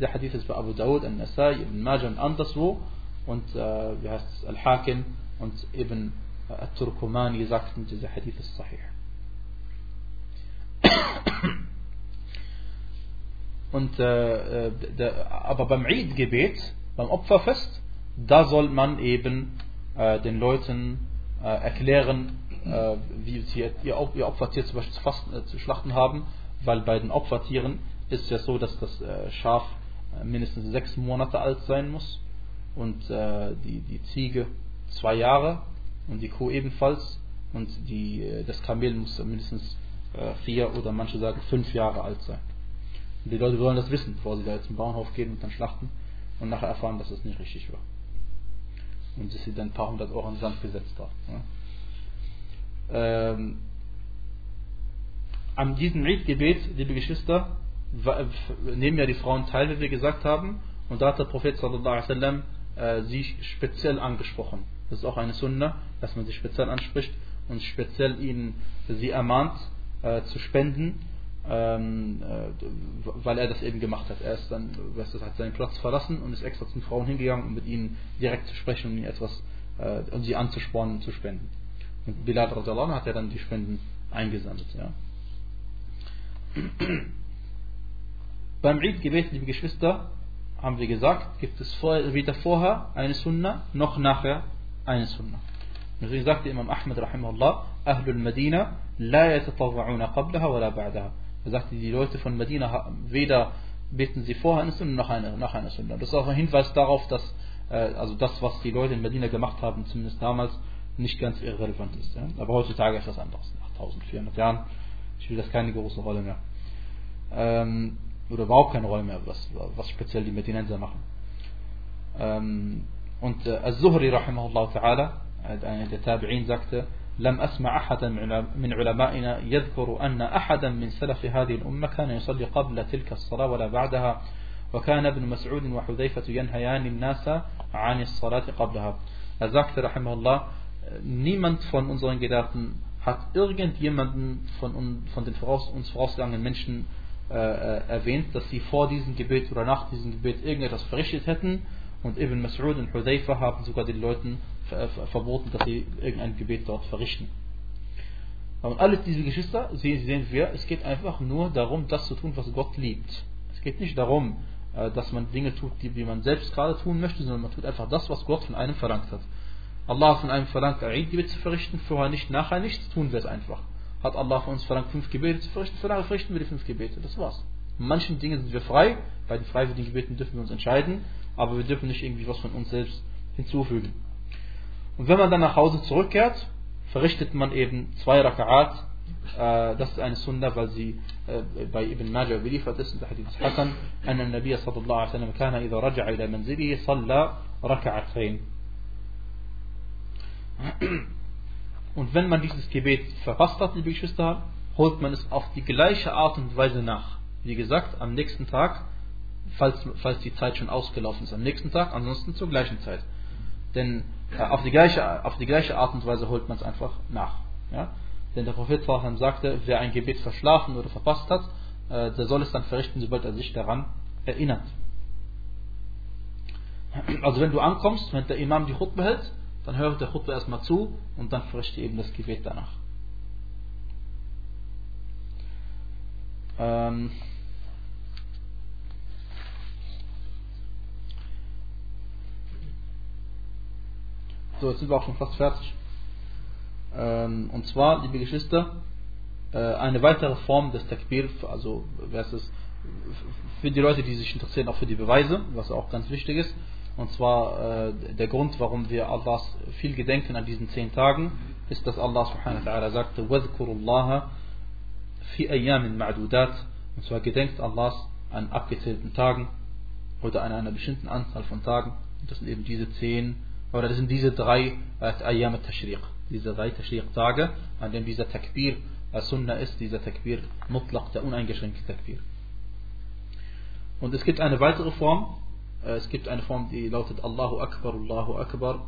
Der Hadith ist bei Abu Dawud, Al-Nasai, Ibn Majah und anderswo und äh, wie heißt es, Al-Hakim und Ibn Al-Turkumani sagten, dieser Hadith ist sahih. Und, äh, äh, der, aber beim Eid-Gebet, beim Opferfest, da soll man eben äh, den Leuten äh, erklären, äh, wie sie ihr, ihr Opfertier zum Beispiel zu, fasten, äh, zu schlachten haben, weil bei den Opfertieren ist ja so, dass das Schaf mindestens sechs Monate alt sein muss und die, die Ziege zwei Jahre und die Kuh ebenfalls und die, das Kamel muss mindestens vier oder manche sagen fünf Jahre alt sein. Und die Leute wollen das wissen, bevor sie da jetzt zum Bauernhof gehen und dann schlachten und nachher erfahren, dass das nicht richtig war. Und dass sie dann ein paar hundert Euro in den Sand gesetzt haben. Ja. Ähm, an diesem Eid-Gebet, liebe Geschwister, nehmen ja die Frauen teil, wie wir gesagt haben, und da hat der Prophet sallallahu äh, sie speziell angesprochen. Das ist auch eine Sunna, dass man sie speziell anspricht und speziell ihnen sie ermahnt äh, zu spenden, ähm, äh, weil er das eben gemacht hat. Er ist dann, weißt du, hat seinen Platz verlassen und ist extra zu den Frauen hingegangen, um mit ihnen direkt zu sprechen und ihnen etwas, äh, um sie anzuspornen und zu spenden. Und Bilal hat er dann die Spenden eingesammelt. Ja. Beim Eid-Gebet, liebe Geschwister, haben wir gesagt, gibt es weder vorher eine Sunna, noch nachher eine Sunna. Wie sagte Imam Ahmed rahimahullah, Ahlul Medina, la yatatawwa'una qablaha wa la ba'daha. Er sagte, die Leute von Medina weder beten sie vorher eine Sünde noch eine, nach einer Sünde. Das ist auch ein Hinweis darauf, dass äh, also das, was die Leute in Medina gemacht haben, zumindest damals, nicht ganz irrelevant ist. Ja? Aber heutzutage ist das anders. Nach 1400 Jahren spielt das keine große Rolle mehr. Ähm, oder überhaupt keine Rolle mehr, was, was speziell die Medinenser machen. Ähm, und äh, Al-Zuhri, rahimahullah ta'ala, einer der Tabi'in, sagte, لم أسمع أحدا من علمائنا يذكر أن أحدا من سلف هذه الأمة كان يصلي قبل تلك الصلاة ولا بعدها وكان ابن مسعود وحذيفة ينهيان الناس عن الصلاة قبلها Er sagte, rahimahullah, niemand von unseren Gelehrten hat irgendjemanden von, von den voraus, uns vorausgegangenen Menschen äh, erwähnt, dass sie vor diesem Gebet oder nach diesem Gebet irgendetwas verrichtet hätten. Und Ibn Mas'ud und Hudayfa haben sogar den Leuten verboten, dass sie irgendein Gebet dort verrichten. Und alles diese Geschwister sehen, sehen wir, es geht einfach nur darum, das zu tun, was Gott liebt. Es geht nicht darum, äh, dass man Dinge tut, die, die man selbst gerade tun möchte, sondern man tut einfach das, was Gott von einem verlangt hat. Allah hat von einem verlangt, ein Gebet zu verrichten, vorher nicht, nachher nichts, tun wir es einfach Hat Allah von uns verlangt, fünf Gebete zu verrichten, vorher verrichten wir die fünf Gebete. Das war's. In manchen Dingen sind wir frei, bei den freiwilligen Gebeten dürfen wir uns entscheiden, aber wir dürfen nicht irgendwie was von uns selbst hinzufügen. Und wenn man dann nach Hause zurückkehrt, verrichtet man eben zwei Raka'at. Äh, das ist eine Sunna, weil sie äh, bei Ibn Majah überliefert ist, in der Hadith Hassan, أن النبي صلى الله عليه وسلم كان إذا رجع إلى منزله صلى ركعتين. Und wenn man dieses Gebet verpasst hat, liebe Geschwister, holt man es auf die gleiche Art und Weise nach. Wie gesagt, am nächsten Tag, falls, falls die Zeit schon ausgelaufen ist, am nächsten Tag, ansonsten zur gleichen Zeit. Denn äh, auf, die gleiche, auf die gleiche Art und Weise holt man es einfach nach. Ja? Denn der Prophet sagte, wer ein Gebet verschlafen oder verpasst hat, äh, der soll es dann verrichten, sobald er sich daran erinnert. Also wenn du ankommst, wenn der Imam die Khutbah hält, dann höre der Khutbah erstmal zu und dann verrichte eben das Gebet danach. Ähm so, jetzt sind wir auch schon fast fertig. Ähm, und zwar, liebe Geschwister, äh, eine weitere Form des Takbir, also für die Leute, die sich interessieren, auch für die Beweise, was auch ganz wichtig ist. Und zwar äh, der Grund, warum wir Allahs viel gedenken an diesen zehn Tagen, ist, dass Allah subhanahu wa ta'ala sagte, وَذْكُرُ اللَّهَ fi ayyamin ma'dudat und zwar gedenkt Allahs an abgezählten Tagen oder an einer bestimmten Anzahl von Tagen und das sind eben diese zehn oder das sind diese drei äh, Ayyam al-Tashriq diese drei Tashriq-Tage an dem dieser Takbir äh, Sunnah ist dieser Takbir Mutlaq, der uneingeschränkte Takbir und es gibt eine weitere Form äh, es gibt eine Form die lautet Allahu Akbar Allahu Akbar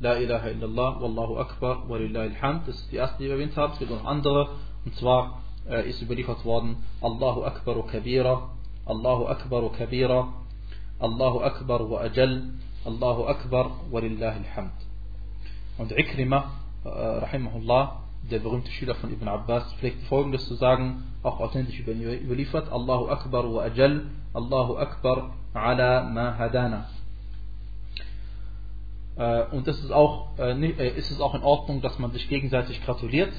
La ilaha illallah Wallahu Akbar Walillahi alhamd das ist die erste die wir erwähnt haben es gibt noch andere und zwar äh, ist überliefert worden, Allahu Akbar Kabira, Allahu Akbar Kabira, Allahu Akbar wa Ajal, Allahu Akbar wa lillahi alhamd. Und Ikrima, äh, rahimahullah, der berühmte Schüler von Ibn Abbas, pflegt folgendes zu sagen, auch authentisch überliefert, Allahu Akbar wa Ajal, Allahu Akbar ala ma hadana. Äh, und es ist auch, ist es auch in Ordnung, dass man sich gegenseitig gratuliert,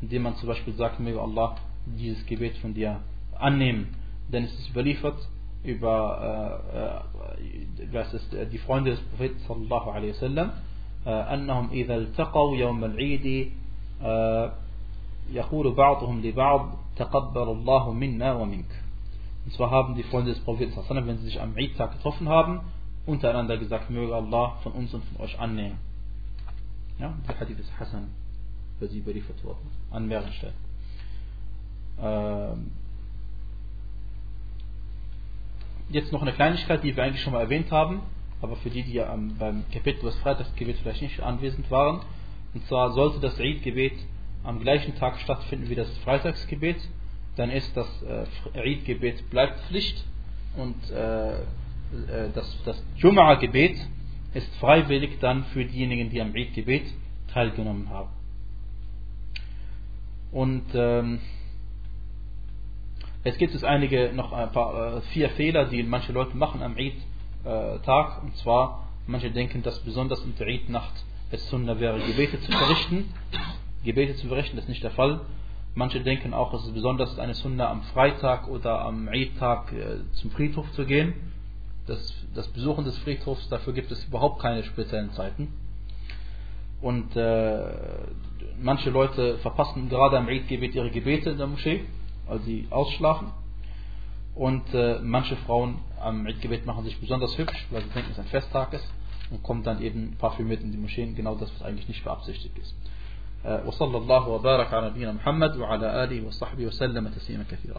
indem man zum Beispiel sagt, möge Allah dieses Gebet von dir annehmen. Denn es ist überliefert über äh, was ist, die Freunde des Propheten sallallahu alaihi wasallam أنهم إذا التقوا يوم العيد يقول بعضهم لبعض تقبل الله منا ومنك und zwar haben die Freunde des Propheten sallallahu wenn sie sich am Eid-Tag getroffen haben untereinander gesagt möge Allah von uns und von euch annehmen ja, der Hadith ist Hassan für sie überliefert worden an mehreren Stellen ähm, jetzt noch eine Kleinigkeit, die wir eigentlich schon mal erwähnt haben, aber für die, die ja beim Kapitel des Freitagsgebet vielleicht nicht anwesend waren. Und zwar sollte das Eid-Gebet am gleichen Tag stattfinden wie das Freitagsgebet, dann ist das äh, Eid-Gebet bleibt Pflicht und äh, äh das, das Jum'a-Gebet ist freiwillig dann für diejenigen, die am Eid-Gebet teilgenommen haben. Und ähm, es gibt es einige, noch ein paar, vier Fehler, die manche Leute machen am Eid-Tag. Und zwar, manche denken, dass besonders in der Eid-Nacht es Sunnah wäre, Gebete zu verrichten. Gebete zu verrichten, ist nicht der Fall. Manche denken auch, es ist besonders eine Sunnah am Freitag oder am Eid-Tag äh, zum Friedhof zu gehen. Das, das Besuchen des Friedhofs, dafür gibt es überhaupt keine speziellen Zeiten. Und äh, manche Leute verpassen gerade am Eid-Gebet ihre Gebete in der Moschee weil sie ausschlafen. Und äh, manche Frauen am Eidgebet machen sich besonders hübsch, weil sie denken, es ein Festtag ist und kommen dann eben parfümiert in die Moscheen, genau das, was eigentlich nicht beabsichtigt ist. وصلى الله وبارك على نبينا محمد وعلى آله وصحبه وسلم تسليما كثيرا